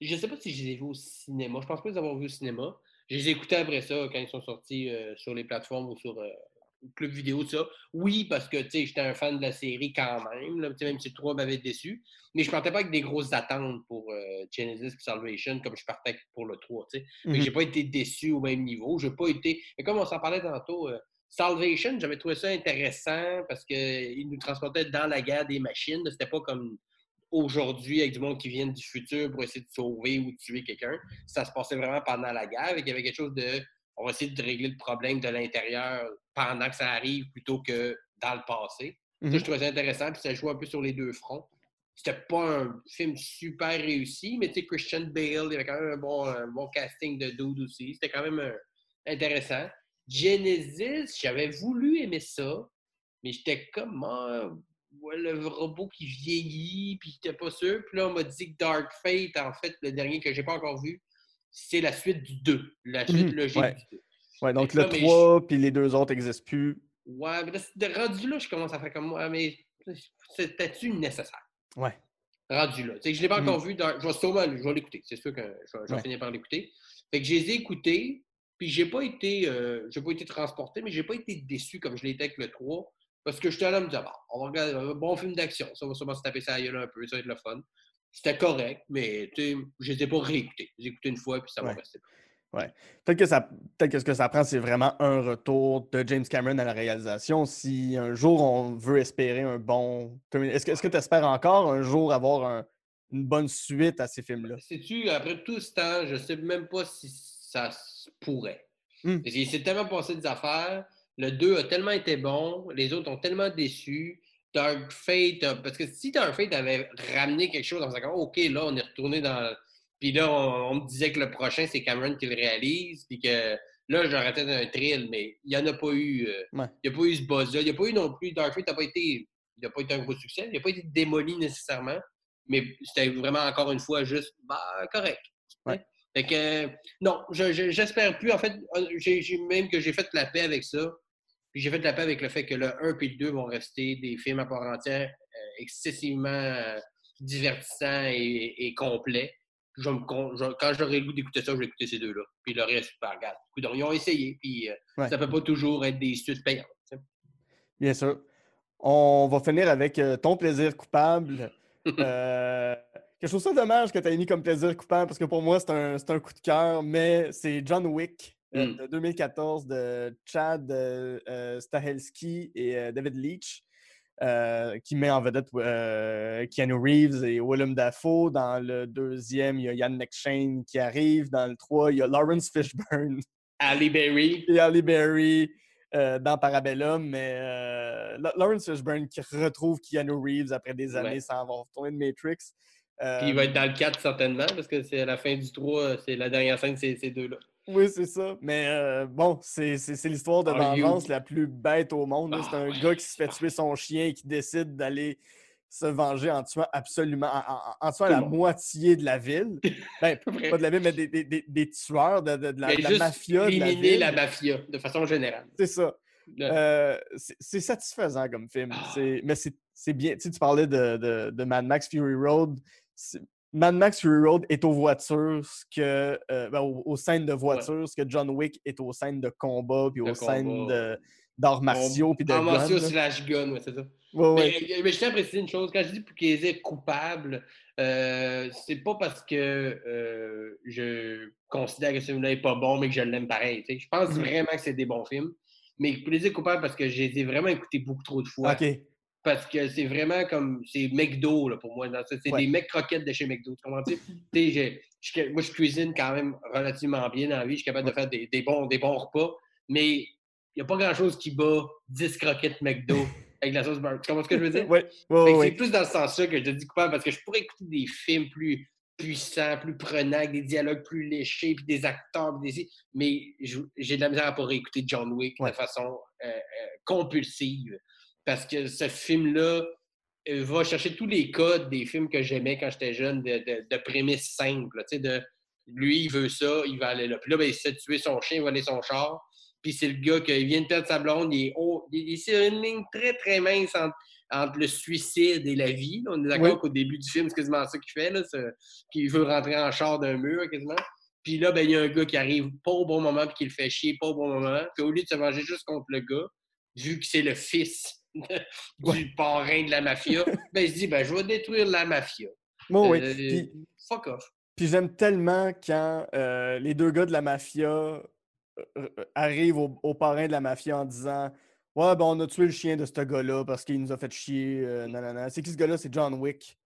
Je ne sais pas si je les ai vus au cinéma. Je pense pas les avoir vus au cinéma. Je les ai écoutés après ça quand ils sont sortis sur les plateformes ou sur club vidéo, ça. Oui, parce que j'étais un fan de la série quand même, là, même si le 3 m'avait déçu. Mais je partais pas avec des grosses attentes pour Genesis et Salvation comme je partais pour le 3. Je n'ai J'ai pas été déçu au même niveau. J'ai pas été. Mais comme on s'en parlait tantôt, Salvation, j'avais trouvé ça intéressant parce qu'il nous transportait dans la guerre des machines. C'était pas comme aujourd'hui avec du monde qui vient du futur pour essayer de sauver ou de tuer quelqu'un. Ça se passait vraiment pendant la guerre et il y avait quelque chose de. On va essayer de régler le problème de l'intérieur pendant que ça arrive plutôt que dans le passé. Ça, je mm-hmm. trouvais ça intéressant. Puis ça joue un peu sur les deux fronts. C'était pas un film super réussi, mais tu sais, Christian Bale, il y avait quand même un bon, bon casting de dude aussi. C'était quand même euh, intéressant. Genesis, j'avais voulu aimer ça, mais j'étais comme ah, le robot qui vieillit, puis j'étais pas sûr. Puis là, on m'a dit que Dark Fate, en fait, le dernier que j'ai pas encore vu, c'est la suite du 2, la suite mhm, logique ouais. du 2. Ouais, donc le 3, puis les deux autres n'existent plus. Ouais, mais rendu là, je commence à faire comme moi, mais c'était-tu nécessaire? Ouais. Rendu là. sais, je ne l'ai pas encore mhm. vu. je vais sûrement je vais l'écouter. C'est sûr que je vais, finir par l'écouter. Fait que je les ai écoutés, puis j'ai pas été, euh, pas été transporté, mais j'ai pas été déçu comme je l'étais avec le 3. Parce que j'étais là me dire, bon, on va regarder un bon film d'action, ça va sûrement se taper ça à gueule un peu, ça va être le fun. C'était correct, mais je ne les ai pas réécoutés. J'ai écouté une fois, puis ça m'a resté. Ouais. Peut-être que, ça, peut que ce que ça prend, c'est vraiment un retour de James Cameron à la réalisation. Si un jour on veut espérer un bon. Est-ce que tu espères encore un jour avoir une bonne suite à ces films-là? Sais-tu, après tout ce temps, je ne sais même pas si ça pourrait. Hmm. Il s'est tellement passé des affaires. Le 2 a tellement été bon. Les autres ont tellement déçu. Dark Fate, parce que si Dark Fate avait ramené quelque chose en disant OK, là, on est retourné dans. Puis là, on, me disait que le prochain, c'est Cameron qui le réalise. Puis que là, j'aurais peut-être un thrill, mais il n'y en a pas eu. Euh, il n'y a pas eu ce buzz-là. Il n'y a pas eu non plus. Dark Fate n'a pas été. Il n'a pas été un gros succès. Il n'a pas été démoli nécessairement. Mais c'était vraiment, encore une fois, juste bah, correct. Fait que, non, j'espère plus. En fait, euh, j'ai même que j'ai fait la paix avec ça. Puis j'ai fait la paix avec le fait que le 1 et le 2 vont rester des films à part entière euh, excessivement euh, divertissants et, complets. quand j'aurai le goût d'écouter ça, je vais écouter ces deux-là. Puis le reste, ben, regarde. Ils ont essayé. Puis ça ne peut pas toujours être des suites payantes. Bien sûr. On va finir avec ton plaisir coupable. [LAUGHS] je trouve ça dommage que tu aies mis comme plaisir coupable parce que pour moi, c'est un, un, coup de cœur, mais c'est John Wick euh, mm. de 2014 de Chad euh, euh, Stahelski et David Leach. qui met en vedette Keanu Reeves et Willem Dafoe. Dans le deuxième, il y a Yann McShane qui arrive. Dans le trois, il y a Lawrence Fishburne. Ali Berry. [LAUGHS] Et Ali Berry dans Parabellum. Mais Lawrence Fishburne qui retrouve Keanu Reeves après des années sans avoir tourné de Matrix. Puis il va être dans le 4 certainement, parce que c'est à la fin du 3, c'est la dernière scène, c'est ces deux-là. Oui, c'est ça. Mais euh, bon, c'est l'histoire de vengeance la plus bête au monde. c'est un ah, gars qui se fait tuer son chien et qui décide d'aller se venger en tuant absolument, en, tuant la moitié de la ville. [LAUGHS] Ben, pas de la ville, mais des, des, des tueurs de, de, la, mafia. De la, ville. la mafia, de façon générale. C'est ça. Euh, c'est satisfaisant comme film. Ah. Mais c'est bien. Tu, sais, tu parlais de, de, Mad Max Fury Road. Mad Max Fury Road est aux voitures, ce que, euh, ben, aux, scènes de voitures, ce que John Wick est aux scènes de combat, puis aux scènes d'arts martiaux, puis de Arts martiaux slash gun, ouais, c'est ça. mais, mais, je tiens à préciser une chose. Quand je dis qu'il est coupable, euh, c'est pas parce que euh, je considère que ce film-là n'est pas bon, mais que je l'aime pareil. Je pense mm-hmm. vraiment que c'est des bons films. Mais plaisir coupable parce que je les ai vraiment écoutés beaucoup trop de fois. Parce que c'est vraiment comme. C'est McDo là, pour moi. C'est des mecs croquettes de chez McDo. Tu comprends? [LAUGHS] je, moi, je cuisine quand même relativement bien dans la vie. Je suis capable de faire des, des, bons, des bons repas. Mais il n'y a pas grand-chose qui bat 10 croquettes McDo [LAUGHS] avec la sauce beurre. Tu comprends ce que je veux dire? Oui. c'est plus dans ce sens-là que je te dis coupable parce que je pourrais écouter des films plus puissant, plus prenant, avec des dialogues plus léchés, puis des acteurs, puis des... mais j'ai de la misère pour écouter John Wick de façon euh, euh, compulsive. Parce que ce film-là euh, va chercher tous les codes des films que j'aimais quand j'étais jeune, de, de, de prémices simples. De, lui, il veut ça, il va aller là. Puis là, ben, il s'est tué son chien, il va aller son char. Puis c'est le gars qui vient de perdre sa blonde, il est, il est sur une ligne très, très mince entre entre le suicide et la vie. On est d'accord qu'au début du film, c'est quasiment ça qu'il fait, là, qu'il veut rentrer en char d'un mur quasiment. Puis là, ben, il y a un gars qui arrive pas au bon moment puis qui le fait chier pas au bon moment. Puis au lieu de se venger juste contre le gars, vu que c'est le fils [LAUGHS] du parrain de la mafia, [LAUGHS] ben, il se dit ben, je vais détruire la mafia. Moi, oui. Euh, fuck off. Puis j'aime tellement quand euh, les deux gars de la mafia euh, arrivent au, parrain de la mafia en disant Ouais, ben on a tué le chien de ce gars-là parce qu'il nous a fait chier. Euh, C'est qui ce gars-là? C'est John Wick.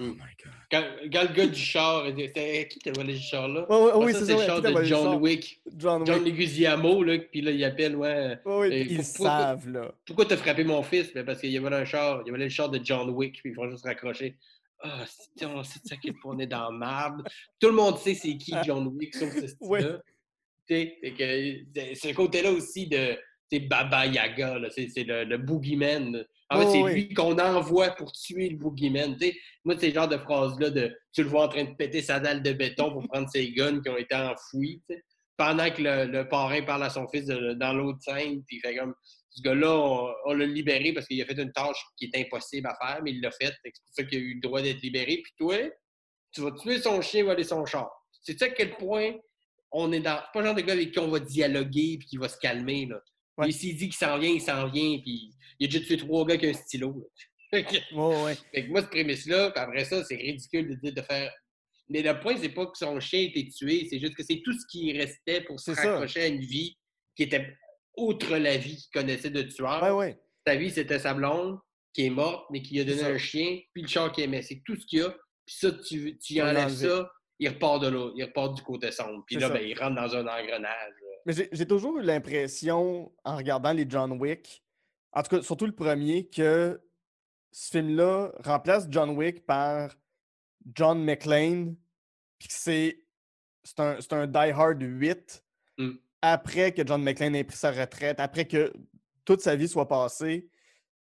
Oh hmm. my God. Quand, le gars du char, c'était qui t'a volé ce char-là? oui, c'est ça. C'est le char de John Wick. John, John Leguizamo, là, puis là, il appelle, ouais. Oui, ils savent, là. Pourquoi t'as frappé mon fils? Ben, parce qu'il a volé un char. Il a volé le char de John Wick, puis ils vont juste raccrocher. Ah, oh, on sait ça point on est dans marde? Tout le monde sait c'est qui John Wick, sauf ce style-là. C'est ce côté-là aussi de c'est Baba Yaga, c'est le, le boogeyman. En fait, oh, c'est lui qu'on envoie pour tuer le boogeyman. moi, c'est le genre de phrase-là de tu le vois en train de péter sa dalle de béton pour prendre ses guns qui ont été enfouis. Pendant que le, parrain parle à son fils dans l'autre scène, puis il fait comme ce gars-là, on, l'a libéré parce qu'il a fait une tâche qui est impossible à faire, mais il l'a fait. C'est pour ça qu'il a eu le droit d'être libéré. Puis toi, tu vas tuer son chien, voler son char. C'est ça à quel point on est dans. C'est pas le genre de gars avec qui on va dialoguer puis qui va se calmer. Là? Ouais. s'il dit qu'il s'en vient, il s'en vient, puis il a déjà tué trois gars avec un stylo. [LAUGHS] ouais, ouais. Fait que moi, cette prémisse-là, après ça, c'est ridicule de dire de faire. Mais le point, c'est pas que son chien était tué, c'est juste que c'est tout ce qui restait pour se raccrocher à une vie qui était outre la vie qu'il connaissait de tueur. Ouais, ouais. Sa vie, c'était sa blonde qui est morte, mais qui a donné un chien, puis le char qu'il aimait. C'est tout ce qu'il y a. Puis ça, tu, tu y enlèves ça, il repart de là, il repart du côté sombre. Puis là, ben, il rentre dans un engrenage. J'ai toujours eu l'impression, en regardant les John Wick, en tout cas, surtout le premier, que ce film-là remplace John Wick par John McClane, puis que c'est un, un Die Hard 8 mm. après que John McClane ait pris sa retraite, après que toute sa vie soit passée.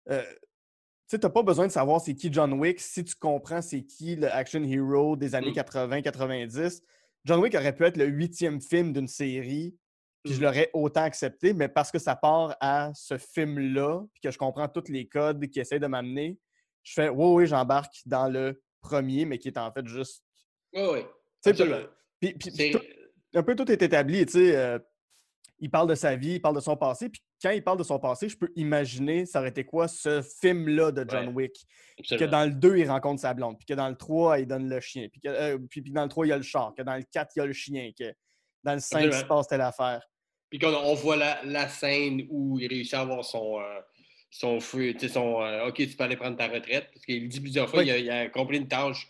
Euh, tu sais, t'as pas besoin de savoir c'est qui John Wick si tu comprends c'est qui le action hero des années 80-90. Mm. John Wick aurait pu être le huitième film d'une série puis je mmh. l'aurais autant accepté, mais parce que ça part à ce film-là, puis que je comprends tous les codes qui essaient de m'amener, je fais oui, oui, j'embarque dans le premier, mais qui est en fait juste. Oui, oui. Puis, puis, un peu tout est établi, tu sais. Euh, il parle de sa vie, il parle de son passé, puis quand il parle de son passé, je peux imaginer ça aurait été quoi ce film-là de John Wick. Que dans le 2, il rencontre sa blonde, puis que dans le 3, il donne le chien, puis, que, euh, puis, dans le 3, il y a le char, que dans le 4, il y a le chien, que dans le 5, il se passe telle affaire. Puis quand on voit la, la, scène où il réussit à avoir son, euh, son feu, tu sais, son euh, OK, tu peux aller prendre ta retraite. Parce qu'il dit plusieurs fois, qu'il a, a, accompli une tâche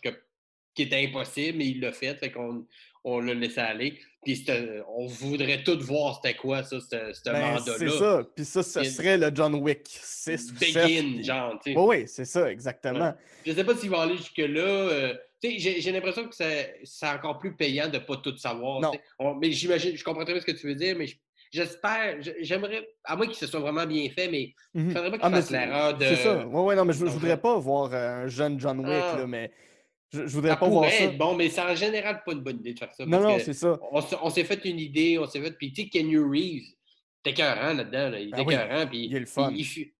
qui était impossible, mais il l'a fait, fait qu'on on l'a laissé aller. Puis on voudrait tous voir c'était quoi, ça, ce ben, mandat-là. C'est ça. Puis ça, ce serait le John Wick 6 Begin, genre, tu sais. oui, c'est ça, exactement. Je sais pas s'il va aller jusque-là. Euh, j'ai l'impression que c'est encore plus payant de ne pas tout savoir. Non. mais j'imagine, je comprends très bien ce que tu veux dire, mais j'espère, j'aimerais, à moins qu'il se soit vraiment bien fait, mais je ne mhm. faudrait pas qu'il ah, fasse l'erreur de. C'est ça. Oui, ouais, non, mais je, ne voudrais pas voir un jeune John Wick, ah. là, mais je, je voudrais ça pas voir ça. bon, mais c'est en général pas une bonne idée de faire ça. Non, non, c'est ça. On, s'est fait une idée, on s'est fait. Puis, tu sais, Kenny Reeves, t'es écœurant là-dedans. Là. Il est ben Puis, il est le fun.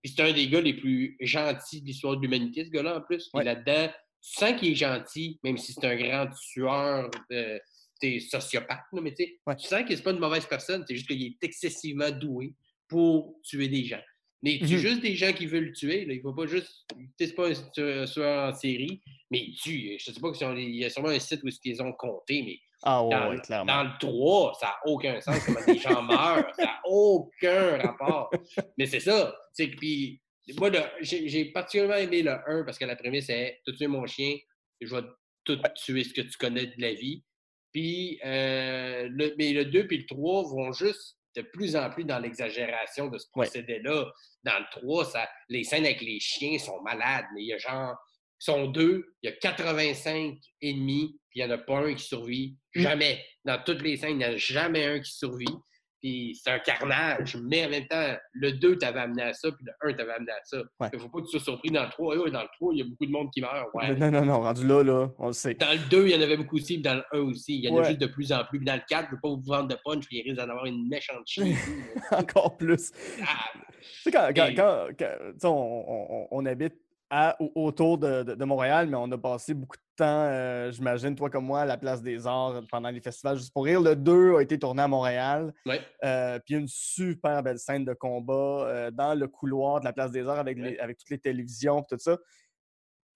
c'est un des gars les plus gentils de l'histoire de l'humanité, ce gars-là, en plus. Ouais. là-dedans, tu sens qu'il est gentil, même si c'est un grand tueur. Euh, t'es sociopathe, mais tu sens qu'il n'est pas une mauvaise personne, c'est juste qu'il est excessivement doué pour tuer des gens. Mais il tue mhm. juste des gens qui veulent le tuer. Là. Il ne va pas juste. C'est pas un tueur en série, mais il tue. Je ne sais pas s'il y a sûrement un site où ils ont compté, mais. Ah ouais, dans, clairement. Dans le 3, ça n'a aucun sens comment des gens meurent. Ça n'a aucun rapport. mais c'est ça. Puis, moi, j'ai particulièrement aimé le 1 parce que la prémisse est Tu tuer mon chien, je vais tout tuer ce que tu connais de la vie. Puis, euh, le, mais le 2 et le 3 vont juste de plus en plus dans l'exagération de ce procédé-là. Dans le 3, ça, les scènes avec les chiens sont malades. Mais il y a genre Ils sont deux, il y a 85 ennemis, puis il n'y en a pas un qui survit. Mm. Jamais. Dans toutes les scènes, il n'y en a jamais un qui survit. Puis c'est un carnage. Mais en même temps, le 2 t'avait amené à ça, puis le 1 t'avait amené à ça. Ouais. Il ne faut pas que tu sois surpris dans le 3. Ouais, dans le 3, il y a beaucoup de monde qui meurt. Ouais. Non, non, non, rendu là, là, on le sait. Dans le 2, il y en avait beaucoup aussi, puis dans le 1 aussi. Il y en a juste de plus en plus. Puis dans le 4, je ne veux pas vous vendre de punch, puis il risque d'en avoir une méchante chie. [LAUGHS] Encore plus. Ah, Tu sais, quand, quand, Et- quand- quand- tu sais, on, on- on habite à, ou- autour de, de- de Montréal, mais on a passé beaucoup de temps, euh, j'imagine, toi comme moi, à la Place des Arts pendant les festivals Juste pour rire. Le 2 a été tourné à Montréal. ouais. Euh, puis une super belle scène de combat euh, dans le couloir de la Place des Arts avec, les- avec toutes les télévisions et tout ça.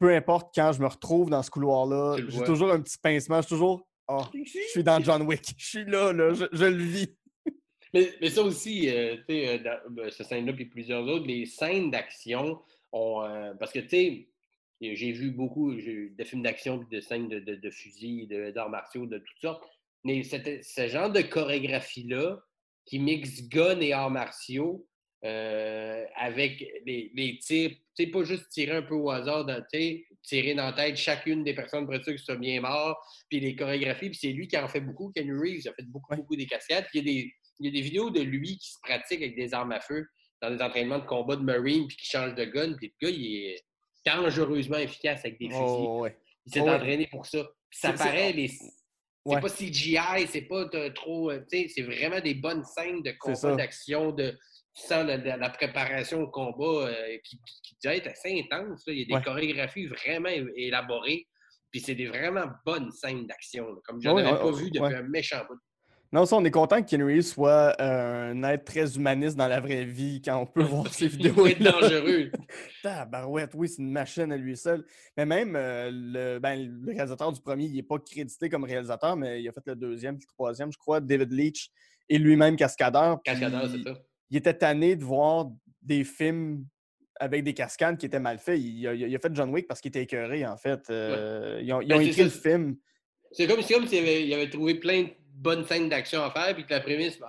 Peu importe quand je me retrouve dans ce couloir-là, j'ai toujours un petit pincement. Je suis toujours. Oh, [LAUGHS] je suis dans John Wick. Je suis là, là. Je, je le vis. Mais, mais ça aussi, euh, tu sais, euh, ben, cette scène-là, puis plusieurs autres, les scènes d'action euh, parce que, tu sais, j'ai vu beaucoup de films d'action, de scènes de, de, de fusils, d'arts martiaux, de toutes sortes. Mais c'était- ce genre de chorégraphie-là, qui mixe gun et arts martiaux, euh, avec les, les tirs, tu sais, pas juste tirer un peu au hasard, dans, tirer dans la tête chacune des personnes être sûr qu'ils soient bien morts, puis les chorégraphies, puis c'est lui qui en fait beaucoup, Ken Reeves a fait beaucoup, beaucoup des cascades, puis il y, a des, il y a des vidéos de lui qui se pratique avec des armes à feu dans des entraînements de combat de Marine, puis qui change de gun, puis le gars, il est dangereusement efficace avec des fusils. Oh, ouais. Il s'est Oh, ouais. entraîné pour ça. Puis ça paraît, les... c'est Ouais. pas CGI, c'est pas trop. euh, tu sais, c'est vraiment des bonnes scènes de combat, d'action, de. Tu sens la, préparation au combat euh, qui, doit être assez intense. là. Il y a des Ouais. chorégraphies vraiment élaborées. Puis c'est des vraiment bonnes scènes d'action. Comme j'en Ouais, avais ouais, pas vu depuis ouais. un méchant bout. Non, ça, on est content que Ken Reeves soit euh, un être très humaniste dans la vraie vie quand on peut voir ses [LAUGHS] Il vidéos. être dangereux. [LAUGHS] Tabarouette, oui, c'est une machine à lui seul. Mais même euh, le, ben, le réalisateur du premier, il n'est pas crédité comme réalisateur, mais il a fait le deuxième, puis le troisième, je crois, David Leitch, et lui-même cascadeur. Cascadeur, c'est ça. Il était tanné de voir des films avec des cascades qui étaient mal faits. Il a, il a fait John Wick parce qu'il était écœuré, en fait. Euh, Ils ont, ils Ben, ont c'est écrit le film. C'est comme, comme s'il avait, il avait trouvé plein de bonnes scènes d'action à faire, puis que la prémisse, ben,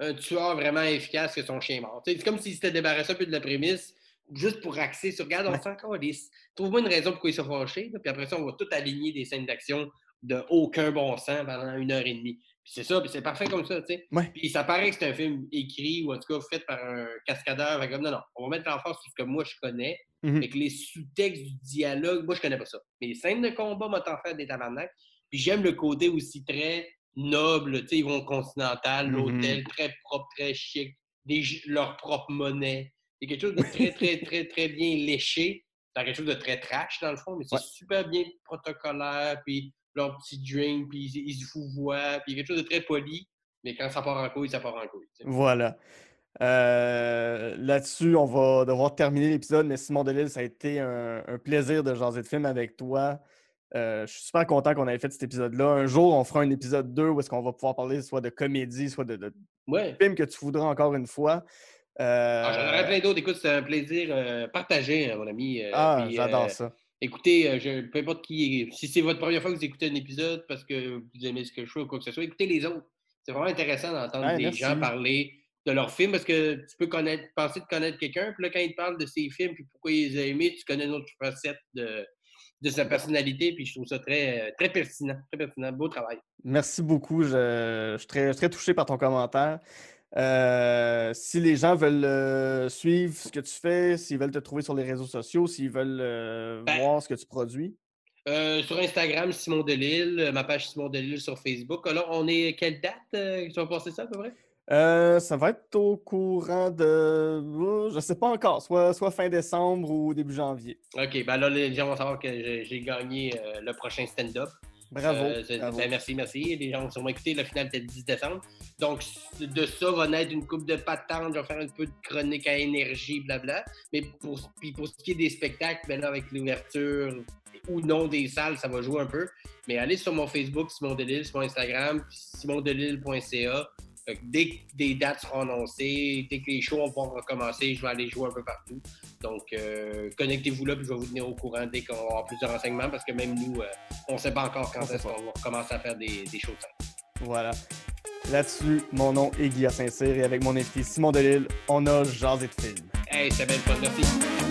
un, un tueur vraiment efficace que son chien est mort. C'est comme s'il s'était débarrassé un peu de la prémisse, juste pour axer sur, regarde, on encore des... Trouve-moi une raison pourquoi ils sont fâchés, puis après ça, on va tout aligner des scènes d'action de aucun bon sens pendant une heure et demie. Puis c'est ça, puis c'est parfait comme ça, tu sais. Ouais. Puis ça paraît que c'est un film écrit, ou en tout cas fait par un cascadeur. Fait comme, non, non, on va mettre l'emphase sur ce que moi je connais, Mhm. avec les sous-textes du dialogue, moi, je connais pas ça. Mais les scènes de combat m'ont en fait des tabarnak. Puis j'aime le côté aussi très noble, tu sais, ils vont au Continental, Mhm. l'hôtel, très propre, très chic, leur propre monnaie. C'est quelque chose de très, très, [LAUGHS] très, très bien léché. C'est quelque chose de très trash, dans le fond, mais c'est Ouais. super bien protocolaire, puis leur petit drink, puis ils, ils se fouvoient, puis quelque chose de très poli. Mais quand ça part en couille, ça part en couille. Voilà. Euh, Là-dessus, on va devoir terminer l'épisode, mais Simon Delille, ça a été un, un plaisir de jaser de film avec toi. Euh, je suis super content qu'on ait fait cet épisode-là. Un jour, on fera un épisode 2 où est-ce qu'on va pouvoir parler soit de comédie, soit de, de Ouais. film que tu voudras encore une fois. Euh, Ah, J'en aurais plein d'autres. Écoute, c'est un plaisir euh, partagé, hein, mon ami. euh, ah, j'adore euh, ça. Écoutez, euh, je, peu importe qui, si c'est votre première fois que vous écoutez un épisode parce que vous aimez ce que je fais ou quoi que ce soit, écoutez les autres. C'est vraiment intéressant d'entendre Ouais, des merci. gens parler de leurs films parce que tu peux connaître, penser de connaître quelqu'un, puis là, quand il te parle de ses films puis pourquoi il les a aimés, tu connais une autre facette de, de sa personnalité, puis je trouve ça très, très pertinent. Très pertinent. Beau travail. Merci beaucoup. Je, je suis très, touché par ton commentaire. Euh, si les gens veulent euh, suivre ce que tu fais, s'ils veulent te trouver sur les réseaux sociaux, s'ils veulent euh, Ben, voir ce que tu produis, Euh, sur Instagram, Simon Delille, euh, ma page Simon Delille sur Facebook. Alors, on est quelle date euh, tu vas passer ça à peu près? Euh, ça va être au courant de. oh, Je sais pas encore, soit, soit fin décembre ou début janvier. OK, ben là, les gens vont savoir que j'ai gagné euh, le prochain stand-up. Bravo. Euh, bravo. ben, merci, merci. Les gens vont sûrement écouter. La finale était le 10 décembre. Donc, de ça va naître une coupe de patente. Je vais faire un peu de chronique à énergie, blabla. Mais pour, puis pour ce qui est des spectacles, ben là, avec l'ouverture ou non des salles, ça va jouer un peu. Mais allez sur mon Facebook, Simon Delille, sur mon Instagram, puis simondelille.ca. Dès que des dates seront annoncées, dès que les shows vont recommencer, je vais aller jouer un peu partout. Donc, euh, connectez-vous là, puis je vais vous tenir au courant dès qu'on avoir plus de renseignements, parce que même nous, euh, on ne sait pas encore quand est-ce qu'on va recommencer à faire des, des shows de. Voilà. Là-dessus, mon nom est Guillaume Saint-Cyr et avec mon invité Simon Delille, on a jasé de film. Hey, c'était belle fun, merci.